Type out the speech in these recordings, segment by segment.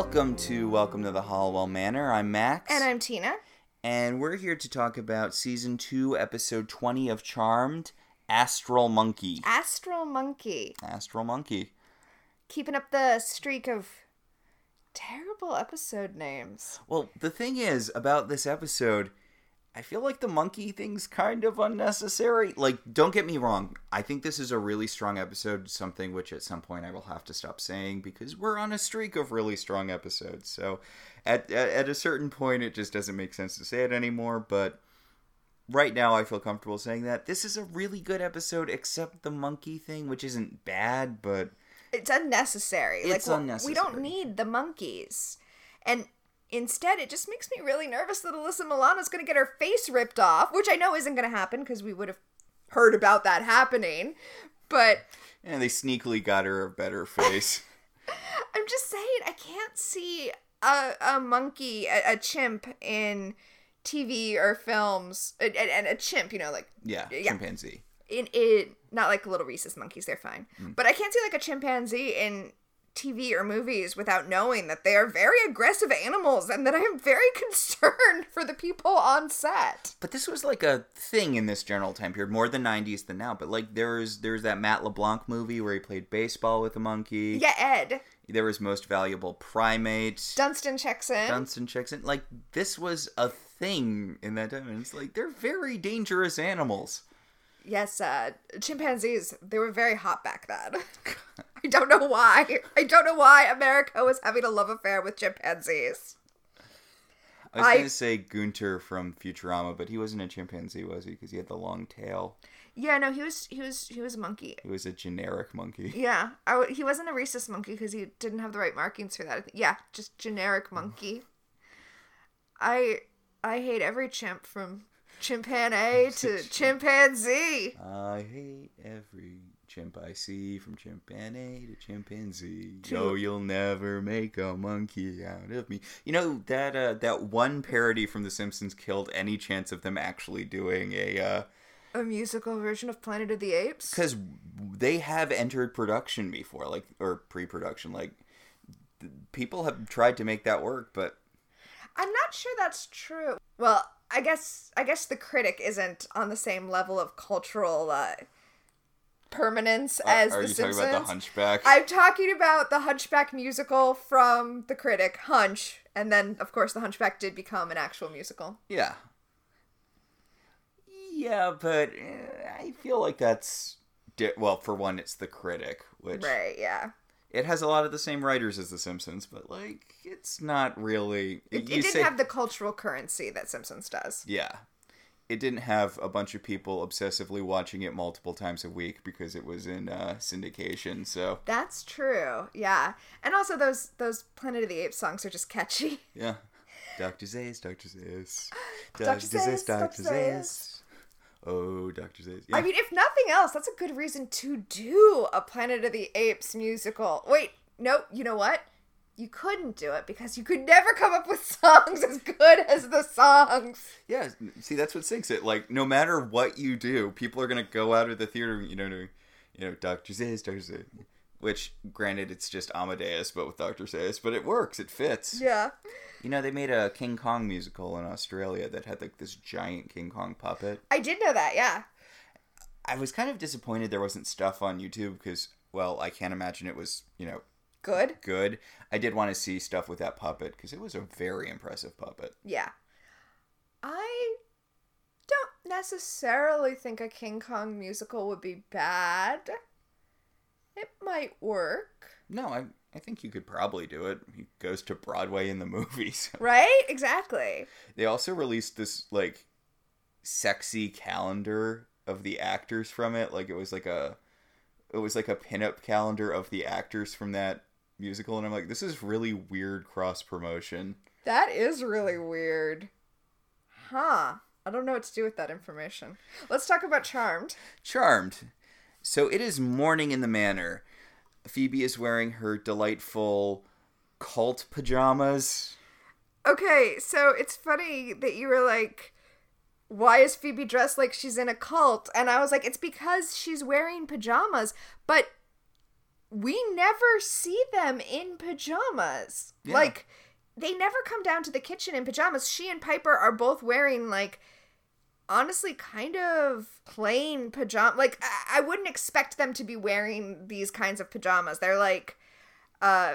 Welcome to Welcome to the Halliwell Manor. I'm Max. And I'm Tina. And we're here to talk about season 2, episode 20 of Charmed Astral Monkey. Astral Monkey. Astral Monkey. Keeping up the streak of terrible episode names. Well, the thing is about this episode, I feel like the monkey thing's kind of unnecessary. Like, don't get me wrong. I think this is a really strong episode, something which at some point I will have to stop saying because we're on a streak of really strong episodes. So at, at, at a certain point, it just doesn't make sense to say it anymore. But right now, I feel comfortable saying that. This is a really good episode, except the monkey thing, which isn't bad, but. It's unnecessary. It's like, unnecessary. We don't need the monkeys. And instead, it just makes me really nervous that Alyssa Milano's going to get her face ripped off, which I know isn't going to happen because we would have heard about that happening. But And they sneakily got her a better face. I'm just saying, I can't see a, a monkey, a, a chimp in TV or films, and, and- and a chimp, you know, like yeah, Yeah. chimpanzee. in it not like little rhesus monkeys they're fine Mm. but i can't see like a chimpanzee in tv or movies without knowing that they are very aggressive animals and that i am very concerned for the people on set But this was like a thing in this general time period, more the '90s than now. But like there's there's that Matt LeBlanc movie where he played baseball with a monkey. yeah ed There was Most Valuable Primate. dunstan checks in Dunstan checks in. Like this was a thing in that time, and it's like they're very dangerous animals. Yes uh chimpanzees they were very hot back then i don't know why i don't know why america was having a love affair with chimpanzees I was I- gonna say Guenter from Futurama, but he wasn't a chimpanzee, was he? Because he had the long tail. yeah no he was he was he was a monkey He was a generic monkey. Yeah, I w- he wasn't a rhesus monkey because he didn't have the right markings for that. Yeah, just generic monkey. I I hate every chimp from chimpanzee to chimpanzee. I hate every chimp I see, from chimpanzee to chimpanzee. To- Oh, you'll never make a monkey out of me. You know that uh, that one parody from The Simpsons killed any chance of them actually doing a uh A musical version of Planet of the Apes. because they have entered production before, like or pre-production. Like people have tried to make that work, but I'm not sure that's true. Well, I guess I guess the critic isn't on the same level of cultural uh, permanence as are the you Simpsons. talking about the Hunchback? I'm talking about the Hunchback musical from the critic Hunch, and then of course the Hunchback did become an actual musical. Yeah. Yeah, but eh, I feel like that's di- well, for one, it's the critic, which Right, yeah. It has a lot of the same writers as The Simpsons, but like it's not really. It, it didn't say- have the cultural currency that Simpsons does. yeah, it didn't have a bunch of people obsessively watching it multiple times a week because it was in uh, syndication. So That's true. Yeah. And also those those Planet of the Apes songs are just catchy. yeah, Doctor Zaius, Doctor Zaius, Dr. Zaius, Doctor Dr. Zaius. Oh, Doctor Zaius. Yeah. I mean, if nothing else, that's a good reason to do a Planet of the Apes musical. Wait, no, you know what? You couldn't do it because you could never come up with songs as good as the songs. Yeah, see, that's what sinks it. Like, no matter what you do, people are gonna go out of the theater, you know, doing, you know, Doctor Zaius, Doctor Zaius. Which, granted, it's just Amadeus, but with Doctor Zaius, but it works. It fits. Yeah. You know, they made a King Kong musical in Australia that had like this giant King Kong puppet. I did know that, yeah. I was kind of disappointed there wasn't stuff on YouTube because, well, I can't imagine it was, you know, Good. good. I did want to see stuff with that puppet because it was a very impressive puppet. Yeah. I don't necessarily think a King Kong musical would be bad. It might work. No, I I think you could probably do it. He goes to Broadway in the movies. Right? Exactly. They also released this like sexy calendar of the actors from it. Like it was like a it was like a pinup calendar of the actors from that musical and I'm like this is really weird cross promotion. That is really weird. Huh. I don't know what to do with that information. Let's talk about Charmed. Charmed. So it is morning in the manor. Phoebe is wearing her delightful cult pajamas. Okay, so it's funny that you were like, why is Phoebe dressed like she's in a cult? And I was like, it's because she's wearing pajamas. But we never see them in pajamas. Yeah. Like they never come down to the kitchen in pajamas. She and Piper are both wearing like honestly kind of plain pajama like I, I wouldn't expect them to be wearing these kinds of pajamas. They're like uh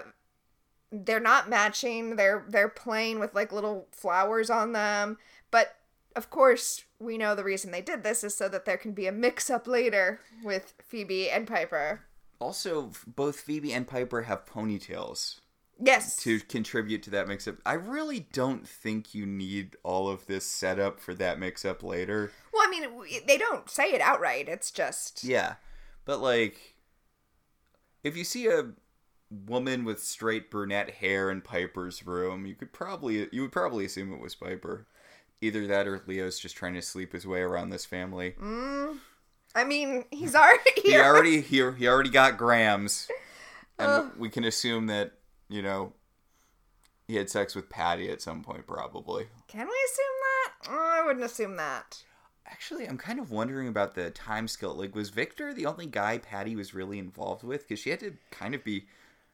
they're not matching. They're they're plain with like little flowers on them. But of course, we know the reason they did this is so that there can be a mix up later with Phoebe and Piper. Also, both Phoebe and Piper have ponytails Yes. to contribute to that mix up. I really don't think you need all of this setup for that mix up later. Well, I mean, they don't say it outright. It's just Yeah. But like if you see a woman with straight brunette hair in Piper's room, you could probably you would probably assume it was Piper. Either that or Leo's just trying to sleep his way around this family. Mm, I mean, he's already He already he, he already got grams. And we can assume that, you know, he had sex with Patty at some point probably. Can we assume that? Oh, I wouldn't assume that. Actually, I'm kind of wondering about the time scale. Like, was Victor the only guy Patty was really involved with? Because she had to kind of be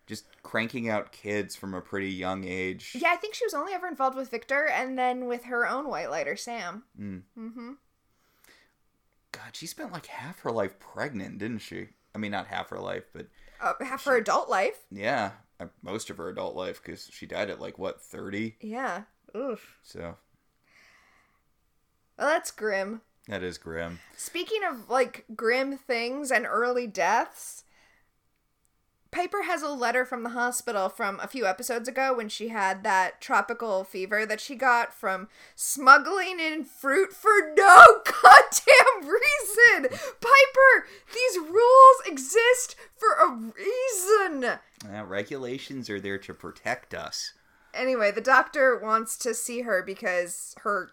just cranking out kids from a pretty young age. Yeah, I think she was only ever involved with Victor and then with her own white lighter, Sam. Mm. Mm-hmm. God, she spent like half her life pregnant, didn't she? I mean, not half her life, but Uh, half her adult life. yeah, Uh, most of her adult life because she died at like what 30. Yeah. Oof. So Well, that's grim. that is grim. Speaking of like grim things and early deaths, Piper has a letter from the hospital from a few episodes ago when she had that tropical fever that she got from smuggling in fruit for no goddamn reason. Piper, these rules exist for a reason. Uh, regulations are there to protect us. Anyway, the doctor wants to see her because her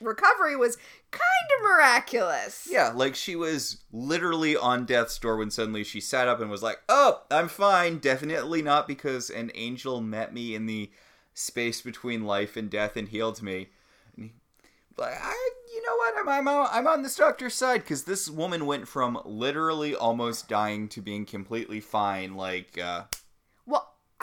recovery was kind of miraculous. Yeah, like she was literally on death's door when suddenly she sat up and was like, "Oh, I'm fine." Definitely not because an angel met me in the space between life and death and healed me. And he, like, I, you know what? I'm I'm on, I'm on this doctor's side because this woman went from literally almost dying to being completely fine. Like, uh,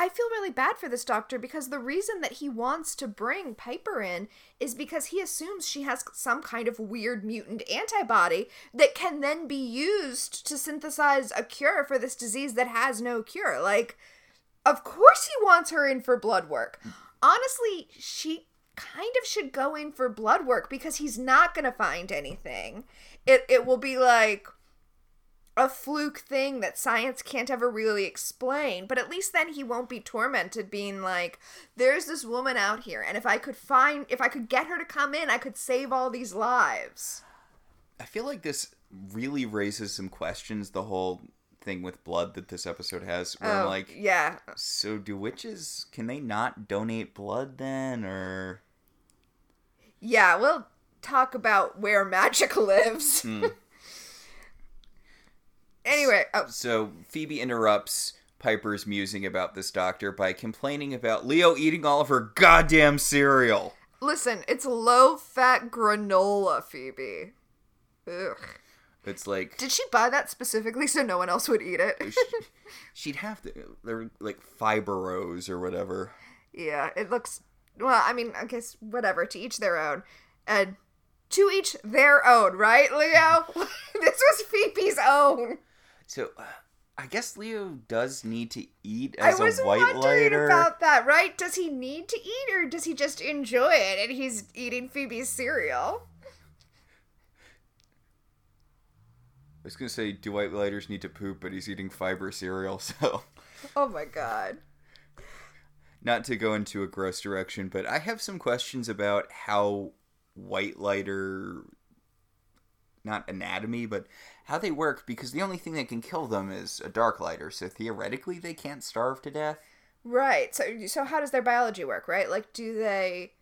I feel really bad for this doctor because the reason that he wants to bring Piper in is because he assumes she has some kind of weird mutant antibody that can then be used to synthesize a cure for this disease that has no cure. Like, of course he wants her in for blood work. Honestly, she kind of should go in for blood work because he's not going to find anything. It it will be like a fluke thing that science can't ever really explain, but at least then he won't be tormented being like, there's this woman out here, and if I could find, if I could get her to come in, I could save all these lives. I feel like this really raises some questions. The whole thing with blood that this episode has, where I'm Oh, like, yeah. So do witches can they not donate blood then or Yeah, we'll talk about where magic lives. Hmm. Anyway, oh, so Phoebe interrupts Piper's musing about this doctor by complaining about Leo eating all of her goddamn cereal. listen, it's low fat granola, Phoebe. Ugh. It's like Did she buy that specifically so no one else would eat it? she- she'd have to they're like fiber rows or whatever. Yeah, it looks. Well, I mean, I guess whatever. To each their own, and to each their own, right, Leo? this was Phoebe's own. So uh, I guess Leo does need to eat I as was a white wondering lighter. about that. Right? Does he need to eat, or does he just enjoy it and he's eating Phoebe's cereal? I was gonna say, do white lighters need to poop? But he's eating fiber cereal, so Oh my god. not to go into a gross direction, but I have some questions about how white lighter not anatomy, but how they work because the only thing that can kill them is a dark lighter. So theoretically they can't starve to death. Right. So, so how does their biology work? Right? Like, do they,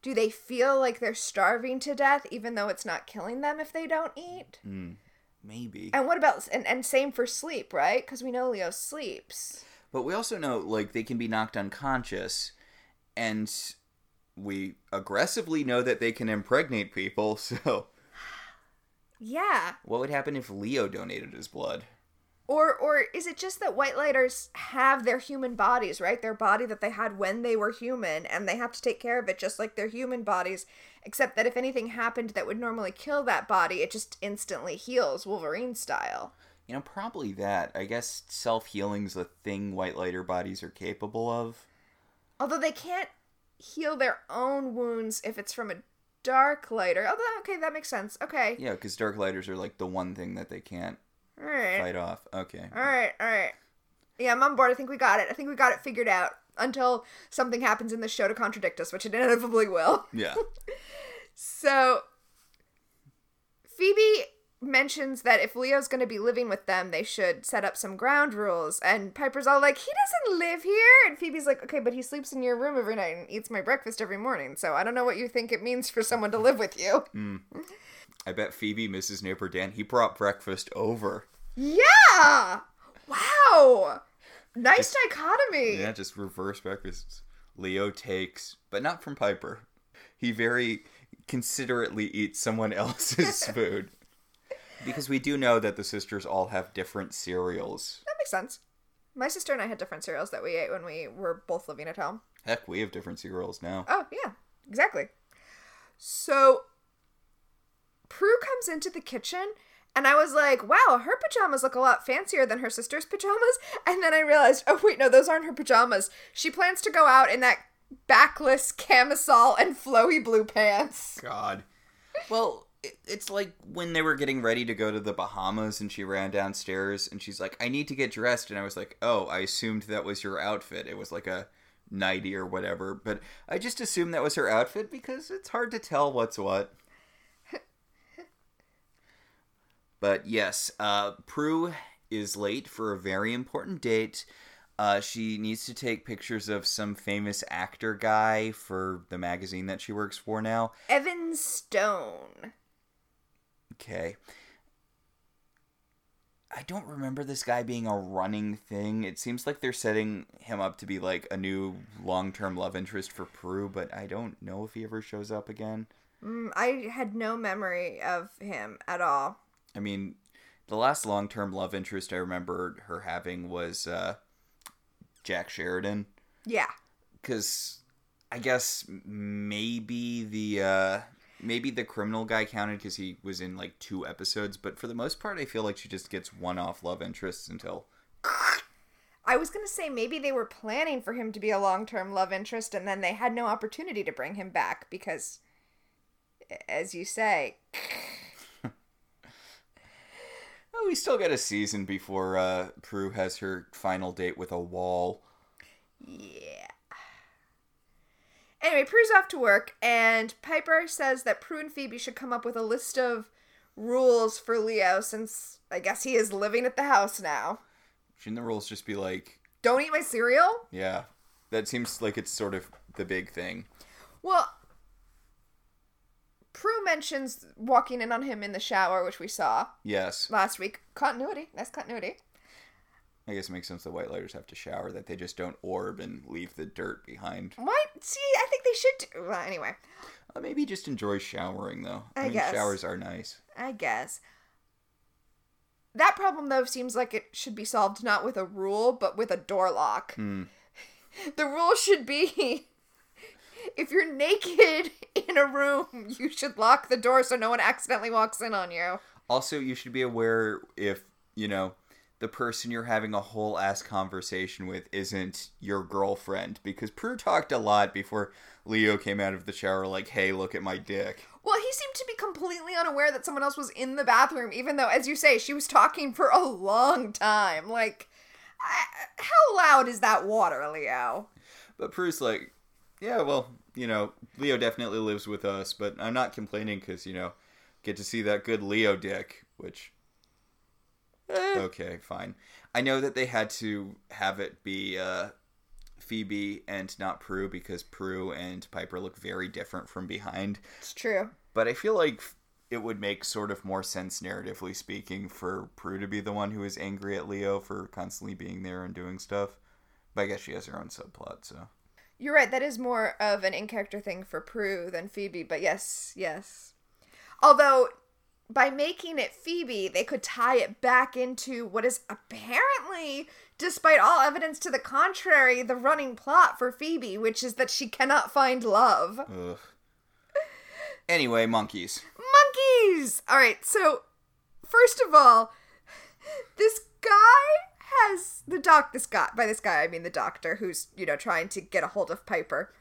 do they feel like they're starving to death, even though it's not killing them if they don't eat? Hmm, maybe. And what about and, and same for sleep, right? Because we know Leo sleeps. But we also know like they can be knocked unconscious and we aggressively know that they can impregnate people, so Yeah. what would happen if Leo donated his blood? Or or is it just that white lighters have their human bodies, right? Their body that they had when they were human and they have to take care of it just like their human bodies, except that if anything happened that would normally kill that body, it just instantly heals Wolverine style. You know, probably that. I guess self healing's a thing white lighter bodies are capable of. Although they can't heal their own wounds if it's from a dark lighter. Oh, that- okay, that makes sense. Okay. Yeah, because dark lighters are like the one thing that they can't All right. fight off. Okay. All right, all right. Yeah, I'm on board. I think we got it. I think we got it figured out until something happens in the show to contradict us, which it inevitably will. Yeah. So, Phoebe mentions that if Leo's going to be living with them, they should set up some ground rules. And Piper's all like, he doesn't live here. And Phoebe's like, okay, but he sleeps in your room every night and eats my breakfast every morning. So I don't know what you think it means for someone to live with you. Hmm. I bet Phoebe misses neighbor Dan. He brought breakfast over. Yeah! Wow! Nice dichotomy. Yeah, just reverse breakfasts. Leo takes, but not from Piper. He very considerately eats someone else's food. Because we do know that the sisters all have different cereals. That makes sense. My sister and I had different cereals that we ate when we were both living at home. Heck, we have different cereals now. Oh, yeah, exactly. So, Prue comes into the kitchen, and I was like, wow, her pajamas look a lot fancier than her sister's pajamas. And then I realized, oh, wait, no, those aren't her pajamas. She plans to go out in that backless camisole and flowy blue pants. God. Well, it, it's like when they were getting ready to go to the Bahamas and she ran downstairs and she's like, I need to get dressed. And I was like, oh, I assumed that was your outfit. It was like a nighty or whatever. But I just assumed that was her outfit because it's hard to tell what's what. but yes, uh, Prue is late for a very important date. Uh, she needs to take pictures of some famous actor guy for the magazine that she works for now. Evan Stone. Okay. I don't remember this guy being a running thing. It seems like they're setting him up to be like a new long term love interest for Prue, but I don't know if he ever shows up again. Mm, I had no memory of him at all. I mean, the last long term love interest I remember her having was uh, Jack Sheridan. Yeah. Because I guess maybe the. Uh, maybe the criminal guy counted because he was in like two episodes, but for the most part, I feel like she just gets one off love interests until. I was going to say maybe they were planning for him to be a long term love interest and then they had no opportunity to bring him back because, as you say, Oh, we still got a season before uh, Prue has her final date with a wall. yeah. Anyway, Prue's off to work, and Piper says that Prue and Phoebe should come up with a list of rules for Leo since I guess he is living at the house now. Shouldn't the rules just be like, Don't eat my cereal? yeah, that seems like it's sort of the big thing. Well, Prue mentions walking in on him in the shower, which we saw Yes, last week. Continuity. Nice continuity. I guess it makes sense the white lighters have to shower, that they just don't orb and leave the dirt behind. What? See, I think they should do. Well, anyway, Uh, maybe just enjoy showering, though. I mean, guess. showers are nice. I guess. That problem, though, seems like it should be solved not with a rule, but with a door lock. Hmm. The rule should be if you're naked in a room, you should lock the door so no one accidentally walks in on you. Also, you should be aware if, you know, the person you're having a whole ass conversation with isn't your girlfriend. Because Prue talked a lot before Leo came out of the shower, like, hey, look at my dick. Well, he seemed to be completely unaware that someone else was in the bathroom, even though, as you say, she was talking for a long time. Like, I, how loud is that water, Leo? But Prue's like, yeah, well, you know, Leo definitely lives with us, but I'm not complaining because, you know, get to see that good Leo dick, which. Eh. Okay, fine. I know that they had to have it be uh, Phoebe and not Prue because Prue and Piper look very different from behind. It's true. But I feel like it would make sort of more sense narratively speaking for Prue to be the one who is angry at Leo for constantly being there and doing stuff. But I guess she has her own subplot, so. You're right, that is more of an in character thing for Prue than Phoebe, but yes, yes. Although, by making it Phoebe, they could tie it back into what is apparently, despite all evidence to the contrary, the running plot for Phoebe, which is that she cannot find love. Ugh. Anyway, monkeys. Monkeys! Alright, so first of all, this guy has the doc this guy by this guy I mean the doctor who's, you know, trying to get a hold of Piper.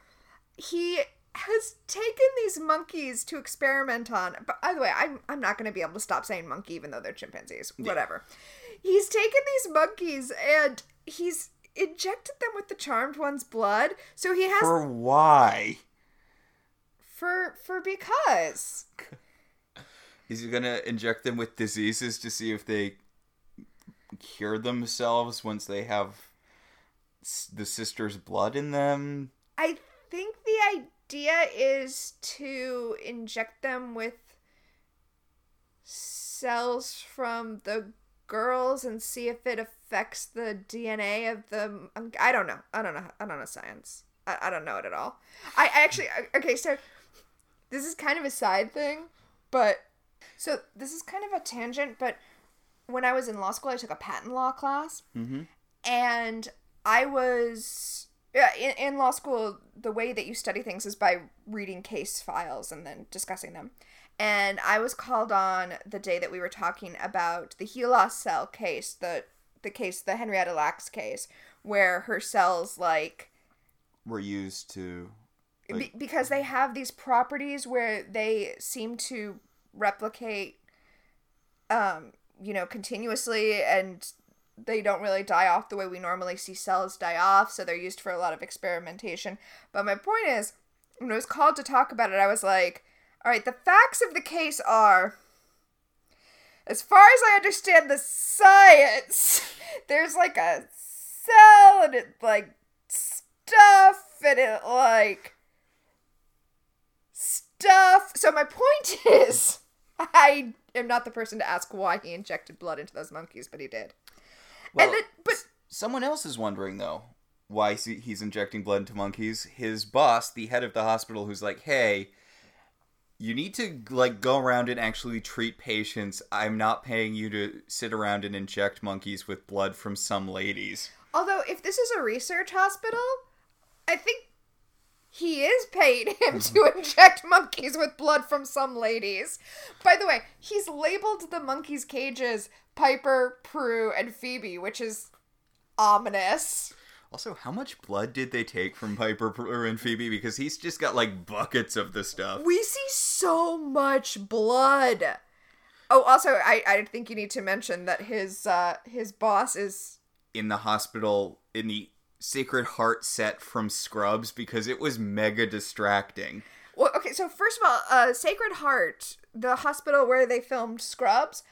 He has taken these monkeys to experiment on. But by the way, I'm I'm not gonna be able to stop saying monkey even though they're chimpanzees. Whatever. He's taken these monkeys and he's injected them with the charmed one's blood. So he has For why? for for because. Is he gonna inject them with diseases to see if they cure themselves once they have the sister's blood in them? I think the idea is to inject them with cells from the girls and see if it affects the DNA of the. I don't know. I don't know. I don't know science. I, I don't know it at all. I, I actually. Okay, so this is kind of a side thing, but. So this is kind of a tangent, but when I was in law school, I took a patent law class Mm-hmm. and I was yeah, in, in law school. The way that you study things is by reading case files and then discussing them. And I was called on the day that we were talking about the HeLa cell case, the the case, the Henrietta Lacks case, where her cells like Were used to. be, because they have these properties where they seem to replicate um you know continuously and they don't really die off the way we normally see cells die off so they're used for a lot of experimentation but my point is when I was called to talk about it I was like all right the facts of the case are as far as I understand the science there's like a cell and it like stuff and it like stuff. So my point is, I am not the person to ask why he injected blood into those monkeys, but he did. Well, and then, but someone else is wondering though why he's injecting blood into monkeys. His boss, the head of the hospital, who's like, "Hey, you need to like go around and actually treat patients. I'm not paying you to sit around and inject monkeys with blood from some ladies." although if this is a research hospital, I think he is paying him to inject monkeys with blood from some ladies. By the way, he's labeled the monkeys' cages Piper, Prue, and Phoebe, which is ominous. Also, how much blood did they take from Piper Prue, and Phoebe? Because he's just got like buckets of the stuff. We see so much blood. Oh, also, I, I think you need to mention that his uh, his boss is in the hospital in the Sacred Heart set from Scrubs because it was mega distracting. well. Okay, so first of all, uh, Sacred Heart, the hospital where they filmed Scrubs,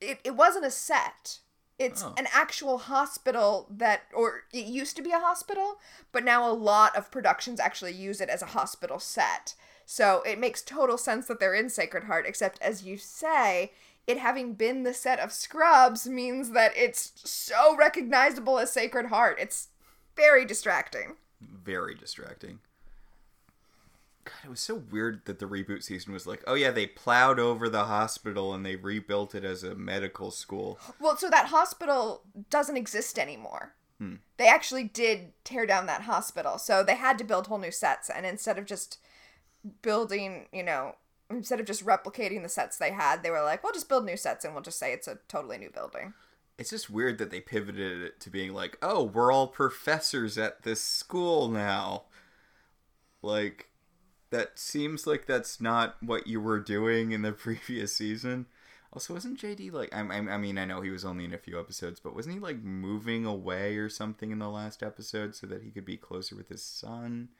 it, it wasn't a set. It's Oh. an actual hospital that, or it used to be a hospital, but now a lot of productions actually use it as a hospital set. So it makes total sense that they're in Sacred Heart, except as you say, it having been the set of Scrubs means that it's so recognizable as Sacred Heart. It's very distracting. Very distracting. God, it was so weird that the reboot season was like, oh yeah, they plowed over the hospital and they rebuilt it as a medical school. Well, so that hospital doesn't exist anymore. Hmm. They actually did tear down that hospital. So they had to build whole new sets. And instead of just building, you know, instead of just replicating the sets they had, they were like, we'll just build new sets and we'll just say it's a totally new building. It's just weird that they pivoted it to being like, oh, we're all professors at this school now. Like, that seems like that's not what you were doing in the previous season. Also, wasn't JD like? I, I, I mean, I know he was only in a few episodes, but wasn't he like moving away or something in the last episode so that he could be closer with his son?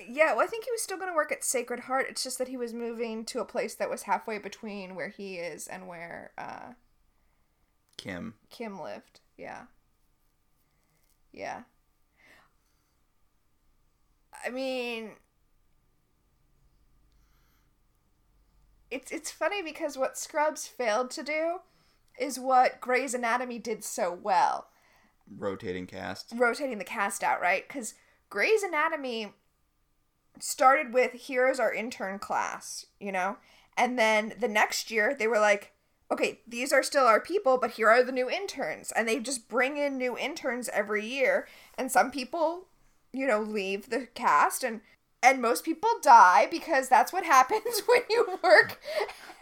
Yeah, well, I think he was still going to work at Sacred Heart. It's just that he was moving to a place that was halfway between where he is and where uh, Kim. Kim lived. Yeah. Yeah. I mean It's it's funny because what Scrubs failed to do is what Grey's Anatomy did so well. rotating cast. Rotating the cast out, right? Cuz Grey's Anatomy started with here's our intern class, you know? And then the next year they were like okay, these are still our people, but here are the new interns. And they just bring in new interns every year. And some people, you know, leave the cast and and most people die because that's what happens when you work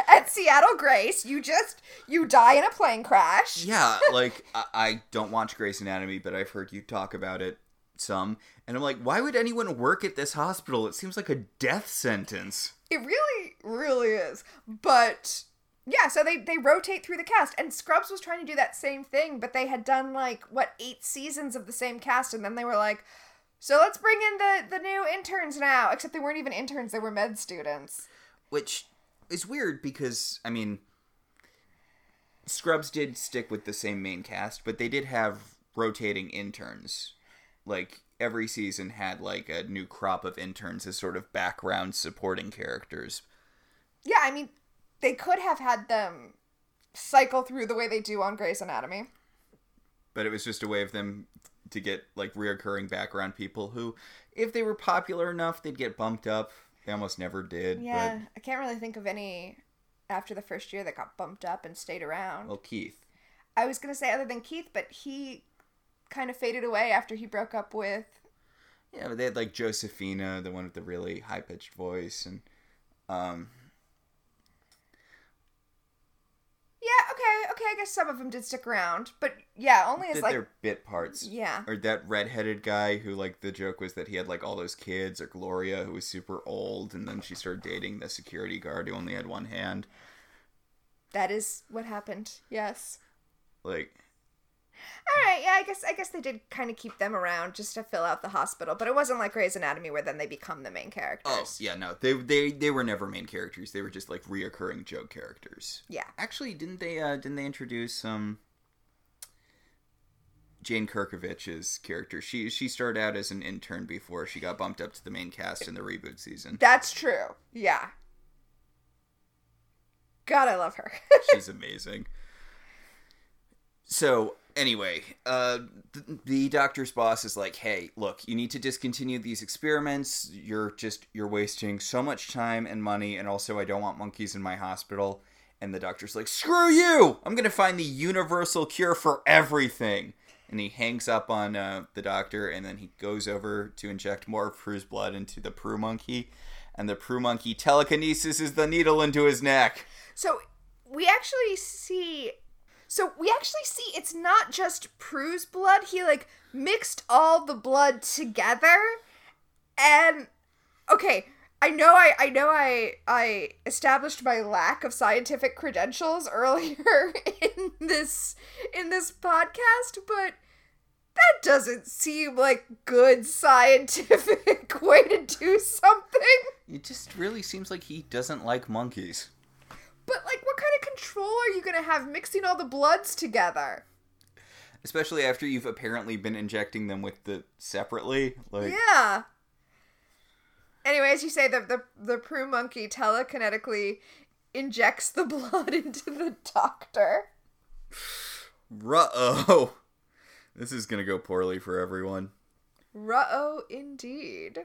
at Seattle Grace. You just you die in a plane crash. Yeah, like I, I don't watch Grey's Anatomy, but I've heard you talk about it some, and I'm like, why would anyone work at this hospital? It seems like a death sentence. It really, really is. But yeah, so they they rotate through the cast, and Scrubs was trying to do that same thing, but they had done like what eight seasons of the same cast, and then they were like, so let's bring in the the new interns now. Except they weren't even interns; they were med students. Which is weird because I mean, Scrubs did stick with the same main cast, but they did have rotating interns. Like every season had like a new crop of interns as sort of background supporting characters. Yeah, I mean, they could have had them cycle through the way they do on Grey's Anatomy. But it was just a way of them to get like reoccurring background people who, if they were popular enough, they'd get bumped up. They almost never did. Yeah, I can't really think of any after the first year that got bumped up and stayed around. Well, Keith. I was gonna say other than Keith, but he kind of faded away after he broke up with. Yeah, but they had like Josephina, the one with the really high pitched voice, and um, Yeah, okay, okay. I guess some of them did stick around, but yeah, only as did like their bit parts. yeah, Or that redheaded guy who like the joke was that he had like all those kids, or Gloria who was super old, and then she started dating the security guard who only had one hand. that is what happened. Yes. Like, All right. Yeah, I guess I guess they did kind of keep them around just to fill out the hospital, but it wasn't like Grey's Anatomy where then they become the main characters. oh yeah, no, they they they were never main characters. They were just like reoccurring joke characters. Yeah. Actually, didn't they uh didn't they introduce um Jane Kirkovich's character? She she started out as an intern before she got bumped up to the main cast in the reboot season. That's true. Yeah. God, I love her. She's amazing. So anyway, uh, th- the doctor's boss is like, "Hey, look, you need to discontinue these experiments. You're just you're wasting so much time and money, and also I don't want monkeys in my hospital." And the doctor's like, "Screw you! I'm gonna find the universal cure for everything." And he hangs up on uh, the doctor, and then he goes over to inject more of Prue's blood into the Prue monkey, and the Prue monkey telekinesis is the needle into his neck. so we actually see. So we actually see it's not just Prue's blood. He like mixed all the blood together, and okay. I know I I know I I established my lack of scientific credentials earlier in this in this podcast, but that doesn't seem like good scientific way to do something. It just really seems like he doesn't like monkeys. But like what kind of control are you going to have mixing all the bloods together? Especially after you've apparently been injecting them with the separately. Like Yeah. Anyway, as you say, the the the Prue monkey telekinetically injects the blood into the doctor. Ruh-oh. This is gonna go poorly for everyone. Ruh-oh, indeed.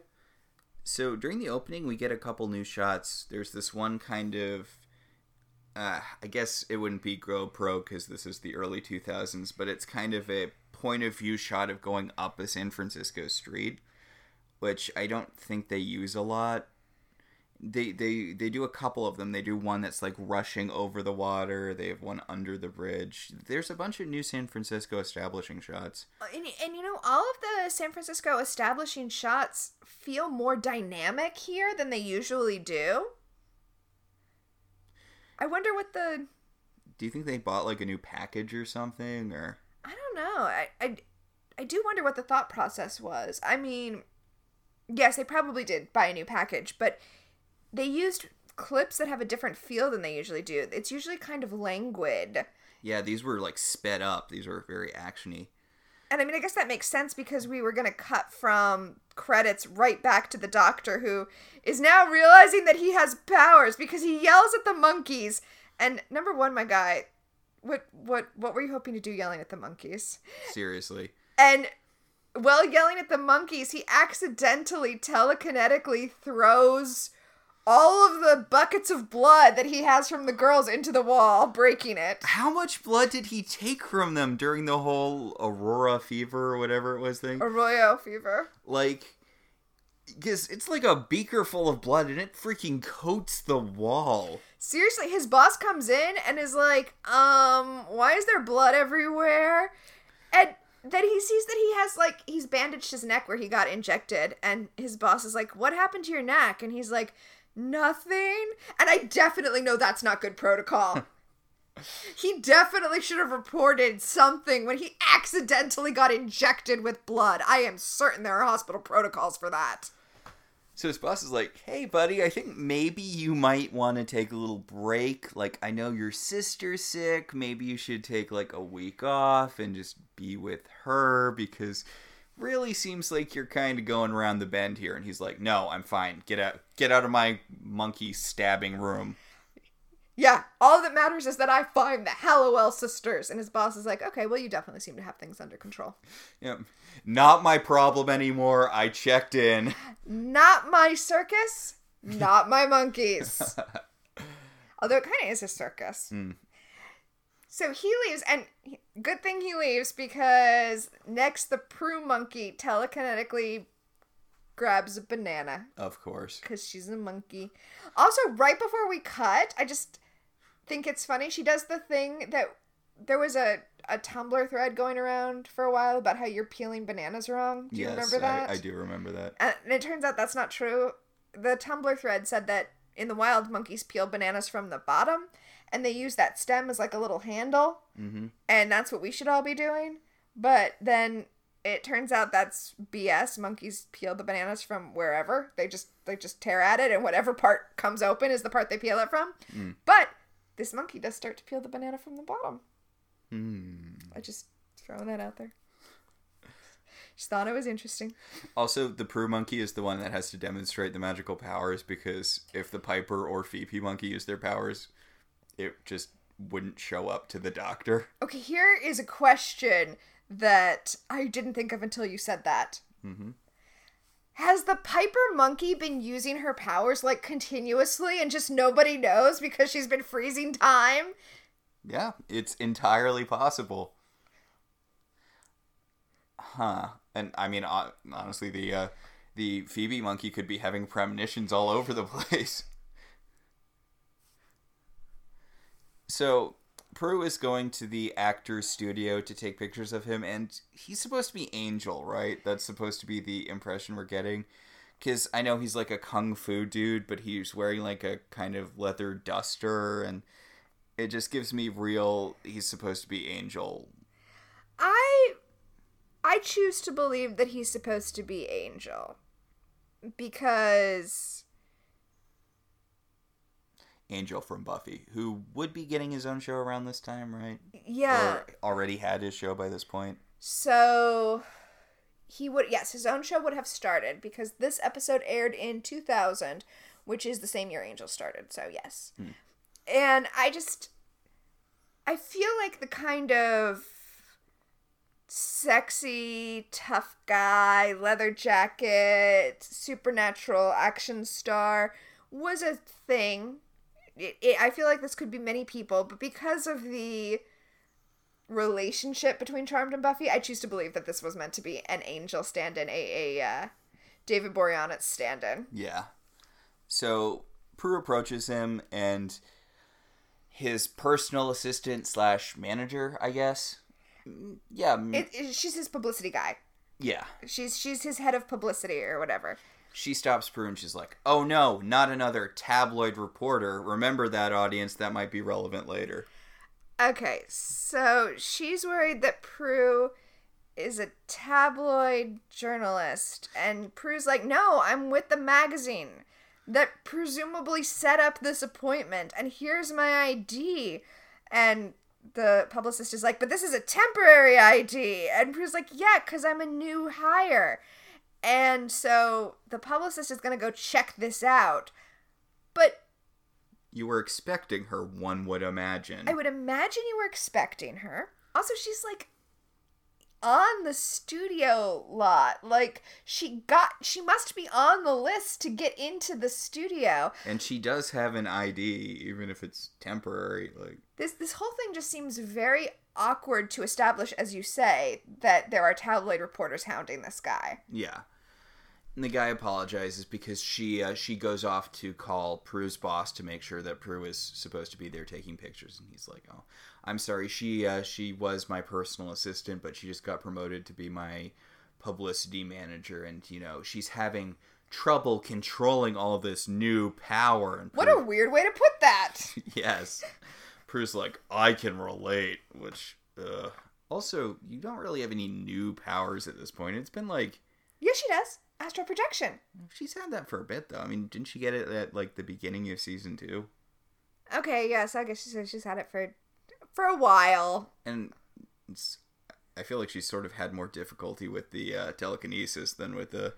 So during the opening we get a couple new shots. There's this one kind of uh, I guess it wouldn't be GoPro because this is the early 2000s, but it's kind of a point of view shot of going up a San Francisco street, which I don't think they use a lot. They they they do a couple of them. They do one that's like rushing over the water. They have one under the bridge. There's a bunch of new San Francisco establishing shots. And, and you know, all of the San Francisco establishing shots feel more dynamic here than they usually do. I wonder what the Do you think they bought like a new package or something or I don't know. I, I, I do wonder what the thought process was. I mean, yes, they probably did buy a new package, but they used clips that have a different feel than they usually do. It's usually kind of languid. Yeah, these were like sped up. These were very actiony. And I mean, I guess that makes sense because we were going to cut from credits right back to the doctor who is now realizing that he has powers because he yells at the monkeys. And number one, my guy, what what what were you hoping to do yelling at the monkeys? Seriously. And while yelling at the monkeys, he accidentally telekinetically throws all of the buckets of blood that he has from the girls into the wall, breaking it. How much blood did he take from them during the whole Aurora fever or whatever it was thing? Arroyo fever. Like, because it's like a beaker full of blood and it freaking coats the wall. Seriously, his boss comes in and is like, um, why is there blood everywhere? And then he sees that he has like he's bandaged his neck where he got injected, and his boss is like, What happened to your neck? And he's like, Nothing. And I definitely know that's not good protocol. he definitely should have reported something when he accidentally got injected with blood. I am certain there are hospital protocols for that. So his boss is like, "Hey, buddy, I think maybe you might want to take a little break. Like, I know your sister's sick. Maybe you should take like a week off and just be with her because really seems like you're kind of going around the bend here." And he's like, "No, I'm fine. Get out, get out of my monkey stabbing room." Yeah, all that matters is that I find the Halliwell sisters. And his boss is like, okay, well, you definitely seem to have things under control. Yep. Not my problem anymore. I checked in. Not my circus, not my monkeys. Although it kind of is a circus. Hmm. So he leaves, and good thing he leaves because next the Prue monkey telekinetically grabs a banana Of course. because she's a monkey. Also, right before we cut, I just think it's funny. She does the thing that there was a, a Tumblr thread going around for a while about how you're peeling bananas wrong. Do you yes, remember that? I, I do remember that. And it turns out that's not true. The Tumblr thread said that in the wild, monkeys peel bananas from the bottom, and they use that stem as like a little handle, Mm-hmm. and that's what we should all be doing. But then it turns out that's BS. Monkeys peel the bananas from wherever they just they just tear at it, and whatever part comes open is the part they peel it from. But this monkey does start to peel the banana from the bottom. Hmm. I just throwing that out there. Just thought it was interesting. Also, the Prue monkey is the one that has to demonstrate the magical powers because if the Piper or Phoebe monkey use their powers, it just wouldn't show up to the doctor. Okay, here is a question that I didn't think of until you said that. Mhm. Has the Piper monkey been using her powers like continuously and just nobody knows because she's been freezing time? Yeah, it's entirely possible. Huh. And I mean, honestly, the uh, the Phoebe monkey could be having premonitions all over the place. So, Prue is going to the actor's studio to take pictures of him, and he's supposed to be Angel, right? That's supposed to be the impression we're getting. Because I know he's like a kung fu dude, but he's wearing like a kind of leather duster, and it just gives me real. He's supposed to be Angel. I I choose to believe that he's supposed to be Angel because Angel from Buffy, who would be getting his own show around this time, right? yeah, Or already had his show by this point. So he would yes, his own show would have started because this episode aired in 2000, which is the same year Angel started. So yes. Hmm. And I just I feel like the kind of sexy tough guy, leather jacket, supernatural action star was a thing. It, it, I feel like this could be many people, but because of the relationship between Charmed and Buffy, I choose to believe that this was meant to be an angel stand-in, a, a uh, David Boreanaz stand-in. Yeah. So Prue approaches him, and his personal assistant slash manager, I guess. Yeah, it- she's his publicity guy. yeah. She's she's his head of publicity or whatever. She stops Prue and she's like, "Oh no, not another tabloid reporter. Remember that audience. That might be relevant later." Okay, so she's worried that Prue is a tabloid journalist, and Prue's like, "No, I'm with the magazine that presumably set up this appointment, and here's my ID." And the publicist is like, "But this is a temporary ID," and Prue's like, "Yeah, because I'm a new hire." And so the publicist is gonna go check this out, but You were expecting her, one would imagine. I would imagine you were expecting her. Also, she's like on the studio lot. Like she got she must be on the list to get into the studio. And she does have an ID, even if it's temporary. Like This this whole thing just seems very awkward to establish as you say that there are tabloid reporters hounding this guy. yeah. And the guy apologizes because she uh, she goes off to call Prue's boss to make sure that Prue is supposed to be there taking pictures, and he's like, "Oh, I'm sorry. She uh, she was my personal assistant, but she just got promoted to be my publicity manager, and you know she's having trouble controlling all of this new power." And What a weird way to put that. yes. Prue's like, I can relate, which, uh, also, you don't really have any new powers at this point. It's been like, yeah, she does. Astral projection. she's had that for a bit, though. I mean, didn't she get it at, like, the beginning of season two? Okay, yes, I guess she's she's had it for for a while. And it's, I feel like she's sort of had more difficulty with the uh, telekinesis than with the,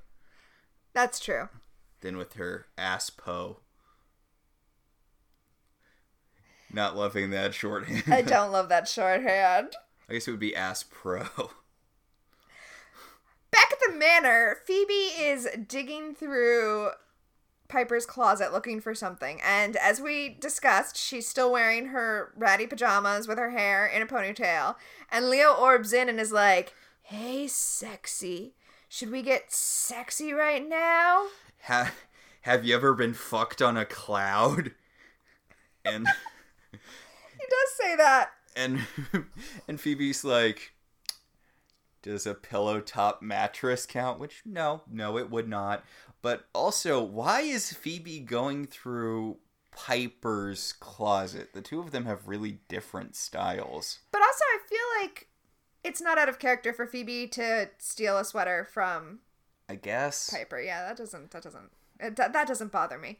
That's true. than with her ass Not loving that shorthand. I don't love that shorthand. I guess it would be ass pro. Back at the manor, Phoebe is digging through Piper's closet looking for something. And as we discussed, she's still wearing her ratty pajamas with her hair in a ponytail. And Leo orbs in and is like, Hey, sexy. Should we get sexy right now? ha- have you ever been fucked on a cloud? And He does say that. and and Phoebe's like, does a pillow top mattress count? Which no, no, it would not. But also, why is Phoebe going through Piper's closet? The two of them have really different styles. But also, I feel like it's not out of character for Phoebe to steal a sweater from I guess. Piper. Yeah, that doesn't that doesn't it, that, that doesn't bother me.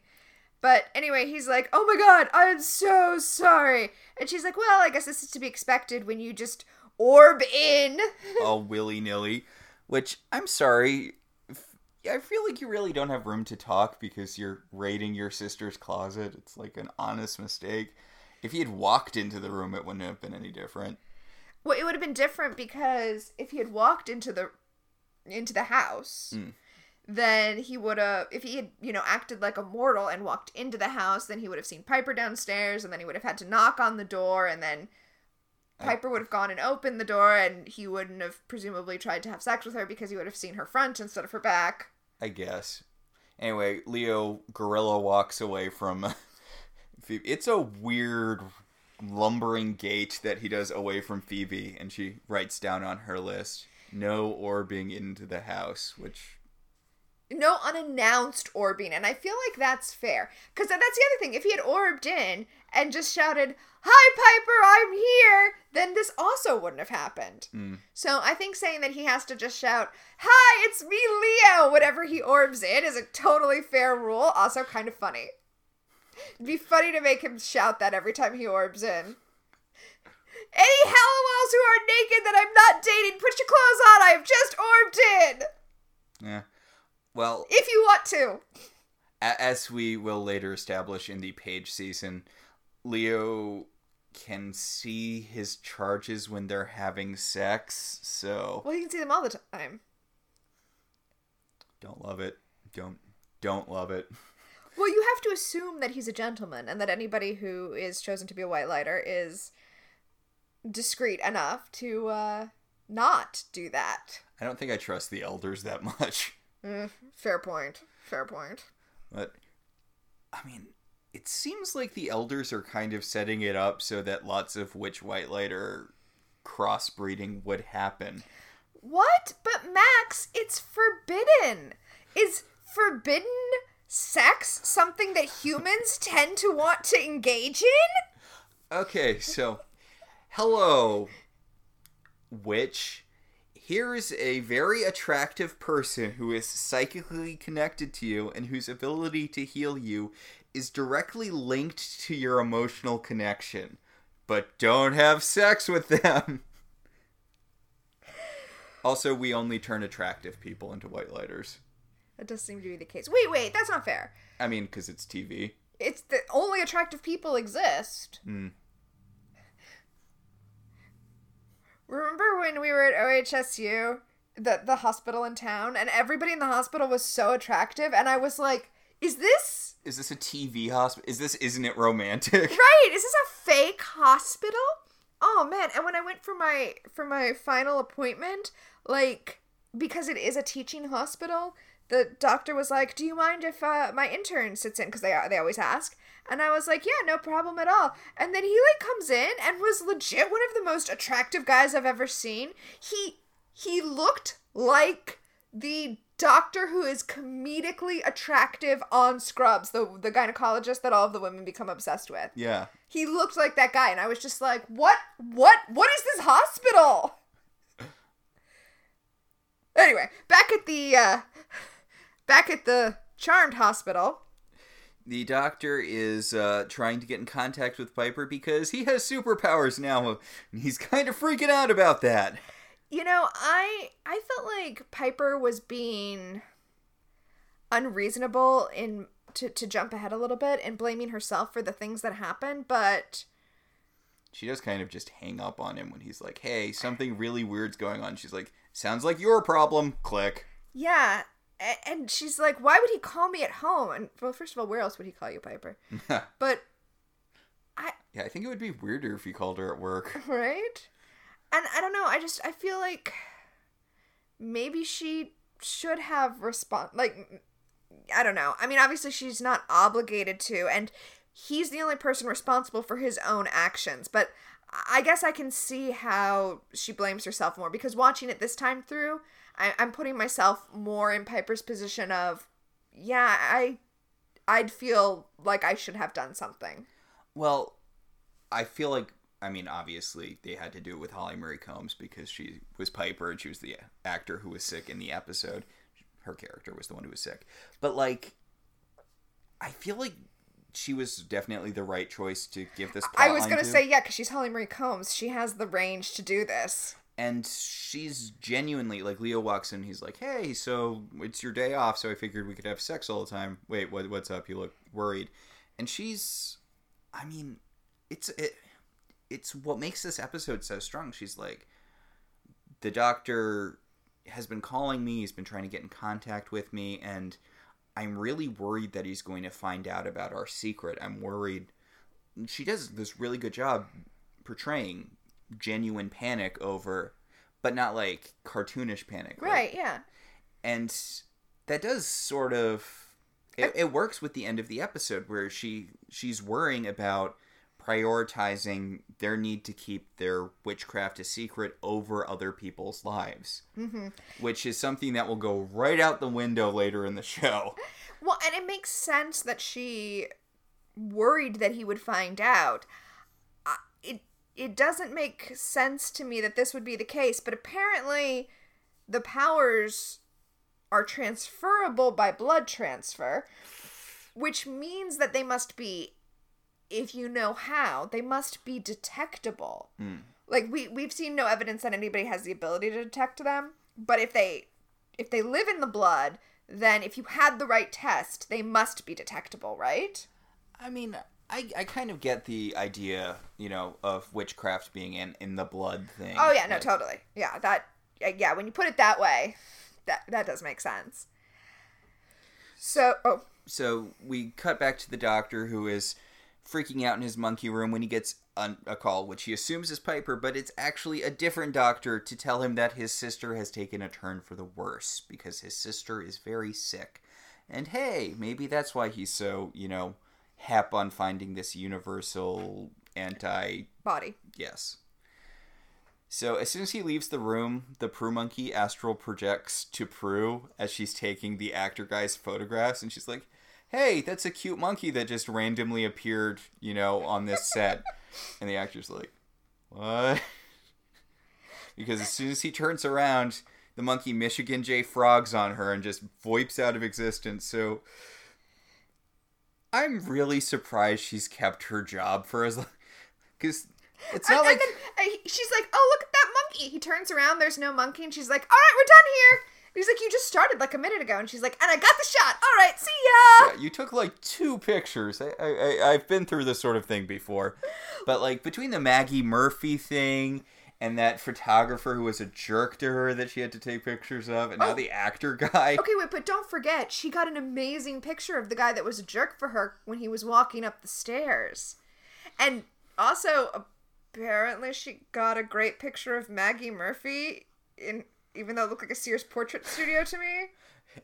But anyway, he's like, "Oh my god, I'm so sorry," and she's like, "Well, I guess this is to be expected when you just orb in." all willy nilly. Which I'm sorry. I feel like you really don't have room to talk because you're raiding your sister's closet. It's like an honest mistake. If he had walked into the room, it wouldn't have been any different. well, it would have been different because if he had walked into the into the house, Mm. Then he would have if he had, you know, acted like a mortal and walked into the house, then he would have seen Piper downstairs and then he would have had to knock on the door and then Piper would have gone and opened the door and he wouldn't have presumably tried to have sex with her because he would have seen her front instead of her back. I guess. Anyway, Leo Gorilla walks away from. Phoebe. It's a weird lumbering gait that he does away from Phoebe, and she writes down on her list no orbing into the house, which no unannounced orbing and i feel like that's fair because that's the other thing if he had orbed in and just shouted hi piper i'm here then this also wouldn't have happened mm. so i think saying that he has to just shout hi it's me leo whatever he orbs in is a totally fair rule also kind of funny it'd be funny to make him shout that every time he orbs in any Halliwells who are naked that I'm not dating, put your clothes on. I have just orbed in. Yeah. Well, If you want to. as we will later establish in the Paige season, Leo can see his charges when they're having sex, so Well, you can see them all the time. don't love it. Don't don't love it. Well, you have to assume that he's a gentleman and that anybody who is chosen to be a white lighter is discreet enough to uh, not do that. I don't think I trust the elders that much. Mm, fair point. Fair point. But I mean, it seems like the elders are kind of setting it up so that lots of witch white lighter crossbreeding would happen. What? But Max, it's forbidden. Is forbidden sex something that humans tend to want to engage in? Okay, so hello, witch. Here's a very attractive person who is psychically connected to you and whose ability to heal you is directly linked to your emotional connection. But don't have sex with them. Also, we only turn attractive people into white lighters. That does seem to be the case. Wait, wait, that's not fair. I mean, because it's TV. It's the only attractive people exist. Hmm. Remember when we were at OHSU, the the hospital in town, and everybody in the hospital was so attractive, and I was like, "Is this Is this a TV hospital? Is this isn't it romantic? right? Is this a fake hospital?" Oh man! And when I went for my for my final appointment, like because it is a teaching hospital, the doctor was like, "Do you mind if uh, my intern sits in?" Because they they always ask. And I was like, "Yeah, no problem at all." And then he like comes in and was legit one of the most attractive guys I've ever seen. He he looked like the doctor who is comedically attractive on Scrubs, the the gynecologist that all of the women become obsessed with. Yeah. He looked like that guy, and I was just like, "What? What? What is this hospital?" anyway, back at the uh, back at the Charmed Hospital. The doctor is uh, trying to get in contact with Piper because he has superpowers now, and he's kind of freaking out about that. You know, I I felt like Piper was being unreasonable in to, to jump ahead a little bit and blaming herself for the things that happened, but She does kind of just hang up on him when he's like, "Hey, something really weird's going on." She's like, "Sounds like your problem." Click. yeah, and she's like, "Why would he call me at home?" And well, first of all, where else would he call you, Piper? But I Yeah, I think it would be weirder if he called her at work. right? And I don't know, I just I feel like maybe she should have respond like I don't know. I mean, obviously she's not obligated to and he's the only person responsible for his own actions, but I guess I can see how she blames herself more because watching it this time through, I, I'm putting myself more in Piper's position of, yeah, I, I'd feel like I should have done something. Well, I feel like I mean, obviously they had to do it with Holly Marie Combs because she was Piper and she was the actor who was sick in the episode. Her character was the one who was sick. But like I feel like she was definitely the right choice to give this I was gonna to. say yeah, because she's Holly Marie Combs. She has the range to do this. And she's genuinely like Leo walks in he's like hey so it's your day off so I figured we could have sex all the time. Wait what, what's up? You look worried. And she's I mean it's it it's what makes this episode so strong. She's like the doctor has been calling me he's been trying to get in contact with me and I'm really worried that he's going to find out about our secret. I'm worried. She does this really good job portraying genuine panic over but not like cartoonish panic like- Right, yeah. and that does sort of it, it works with the end of the episode where she she's worrying about prioritizing their need to keep their witchcraft a secret over other people's lives Mm-hmm. which is something that will go right out the window later in the show Well, and it makes sense that she worried that he would find out. I- It it doesn't make sense to me that this would be the case, but apparently the powers are transferable by blood transfer, which means that they must be if you know how, they must be detectable. Hmm. Like we we've seen no evidence that anybody has the ability to detect them, but if they if they live in the blood, then if you had the right test, they must be detectable, right? I mean, I, I kind of get the idea, you know, of witchcraft being in, in the blood thing. Oh yeah, no, Like, totally. Yeah, that yeah, when you put it that way, that that does make sense. So, oh, So we cut back to the doctor who is freaking out in his monkey room when he gets a, a call, which he assumes is Piper, but it's actually a different doctor to tell him that his sister has taken a turn for the worse because his sister is very sick. And hey, maybe that's why he's so, you know, hap on finding this universal anti body. Yes. So as soon as he leaves the room, the Prue monkey astral projects to Prue as she's taking the actor guy's photographs, and she's like, "Hey, that's a cute monkey that just randomly appeared, you know, on this set." and the actor's like, "What?" because as soon as he turns around, the monkey Michigan J frogs on her and just voips out of existence. So I'm really surprised she's kept her job for as long because it's not and, like and then uh, she's like, "Oh, look at that monkey." He turns around, there's no monkey, and she's like, "All right, we're done here." He's like, "You just started like a minute ago," and she's like, "And I got the shot. All right, see ya." Yeah, you took like two pictures. I, I, I I've been through this sort of thing before, but like between the Maggie Murphy thing and that photographer who was a jerk to her that she had to take pictures of, and now Oh. the actor guy. Okay, wait, but don't forget, she got an amazing picture of the guy that was a jerk for her when he was walking up the stairs. And also, apparently, she got a great picture of Maggie Murphy in even though it looked like a Sears portrait studio to me.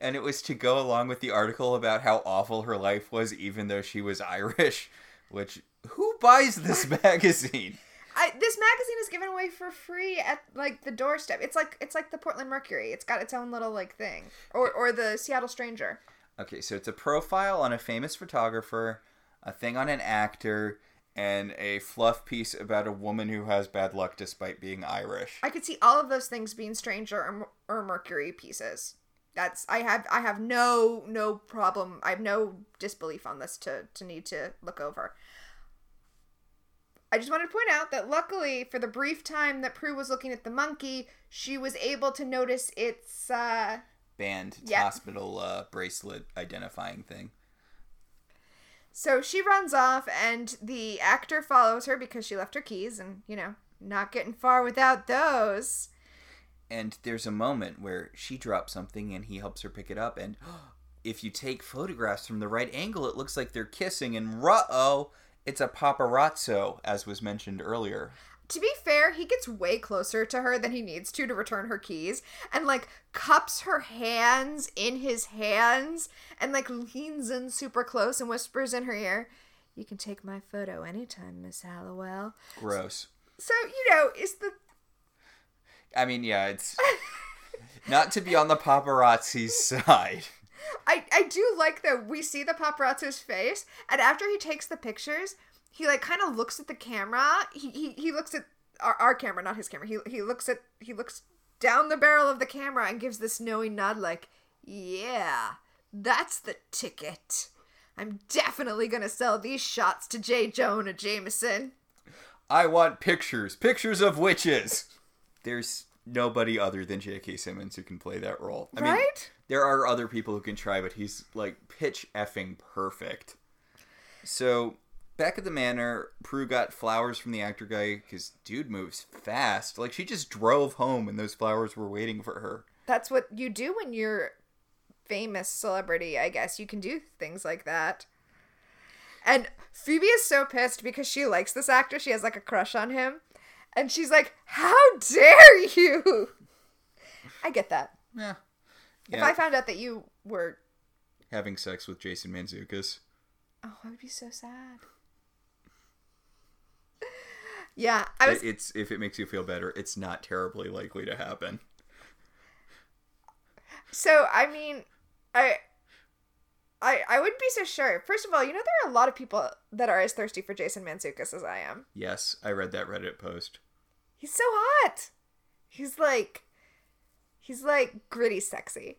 And it was to go along with the article about how awful her life was, even though she was Irish. Which who buys this magazine? I, this magazine is given away for free at like the doorstep. It's like it's like the Portland Mercury. It's got its own little like thing, or or the Seattle Stranger. Okay, so it's a profile on a famous photographer, a thing on an actor, and a fluff piece about a woman who has bad luck despite being Irish. I could see all of those things being Stranger or, or Mercury pieces. That's I have I have no no problem. I have no disbelief on this to to need to look over. I just wanted to point out that luckily for the brief time that Prue was looking at the monkey, she was able to notice its uh Band Yeah. hospital uh, bracelet identifying thing. So she runs off, and the actor follows her because she left her keys, and you know, not getting far without those. And there's a moment where she drops something and he helps her pick it up. And if you take photographs from the right angle, it looks like they're kissing. And ruh oh, it's a paparazzo, as was mentioned earlier. To be fair, he gets way closer to her than he needs to to return her keys, and like cups her hands in his hands, and like leans in super close and whispers in her ear, "You can take my photo anytime, Miss Halliwell." Gross. So you know, is the I mean, yeah, it's not to be on the paparazzi's side. I I do like that we see the paparazzo's face, and after he takes the pictures, he like kind of looks at the camera. He he, he looks at our, our camera, not his camera. He he looks at he looks down the barrel of the camera and gives this knowing nod, like, "Yeah, that's the ticket. I'm definitely gonna sell these shots to J. Jonah Jameson." I want pictures, pictures of witches. There's nobody other than J.K. Simmons who can play that role. I mean, Right? there are other people who can try, but he's like pitch effing perfect. So back at the manor, Prue got flowers from the actor guy because dude moves fast. Like she just drove home and those flowers were waiting for her. That's what you do when you're famous celebrity, I guess. You can do things like that. And Phoebe is so pissed because she likes this actor. She has like a crush on him. And she's like, How dare you? I get that. Yeah. If I found out that you were. having sex with Jason Mantzoukas. Oh, I would be so sad. Yeah, I was. It's if it makes you feel better, it's not terribly likely to happen. So I mean, I, I, I wouldn't be so sure. First of all, you know there are a lot of people that are as thirsty for Jason Mantzoukas as I am. Yes, I read that Reddit post. He's so hot. He's like, he's like gritty sexy.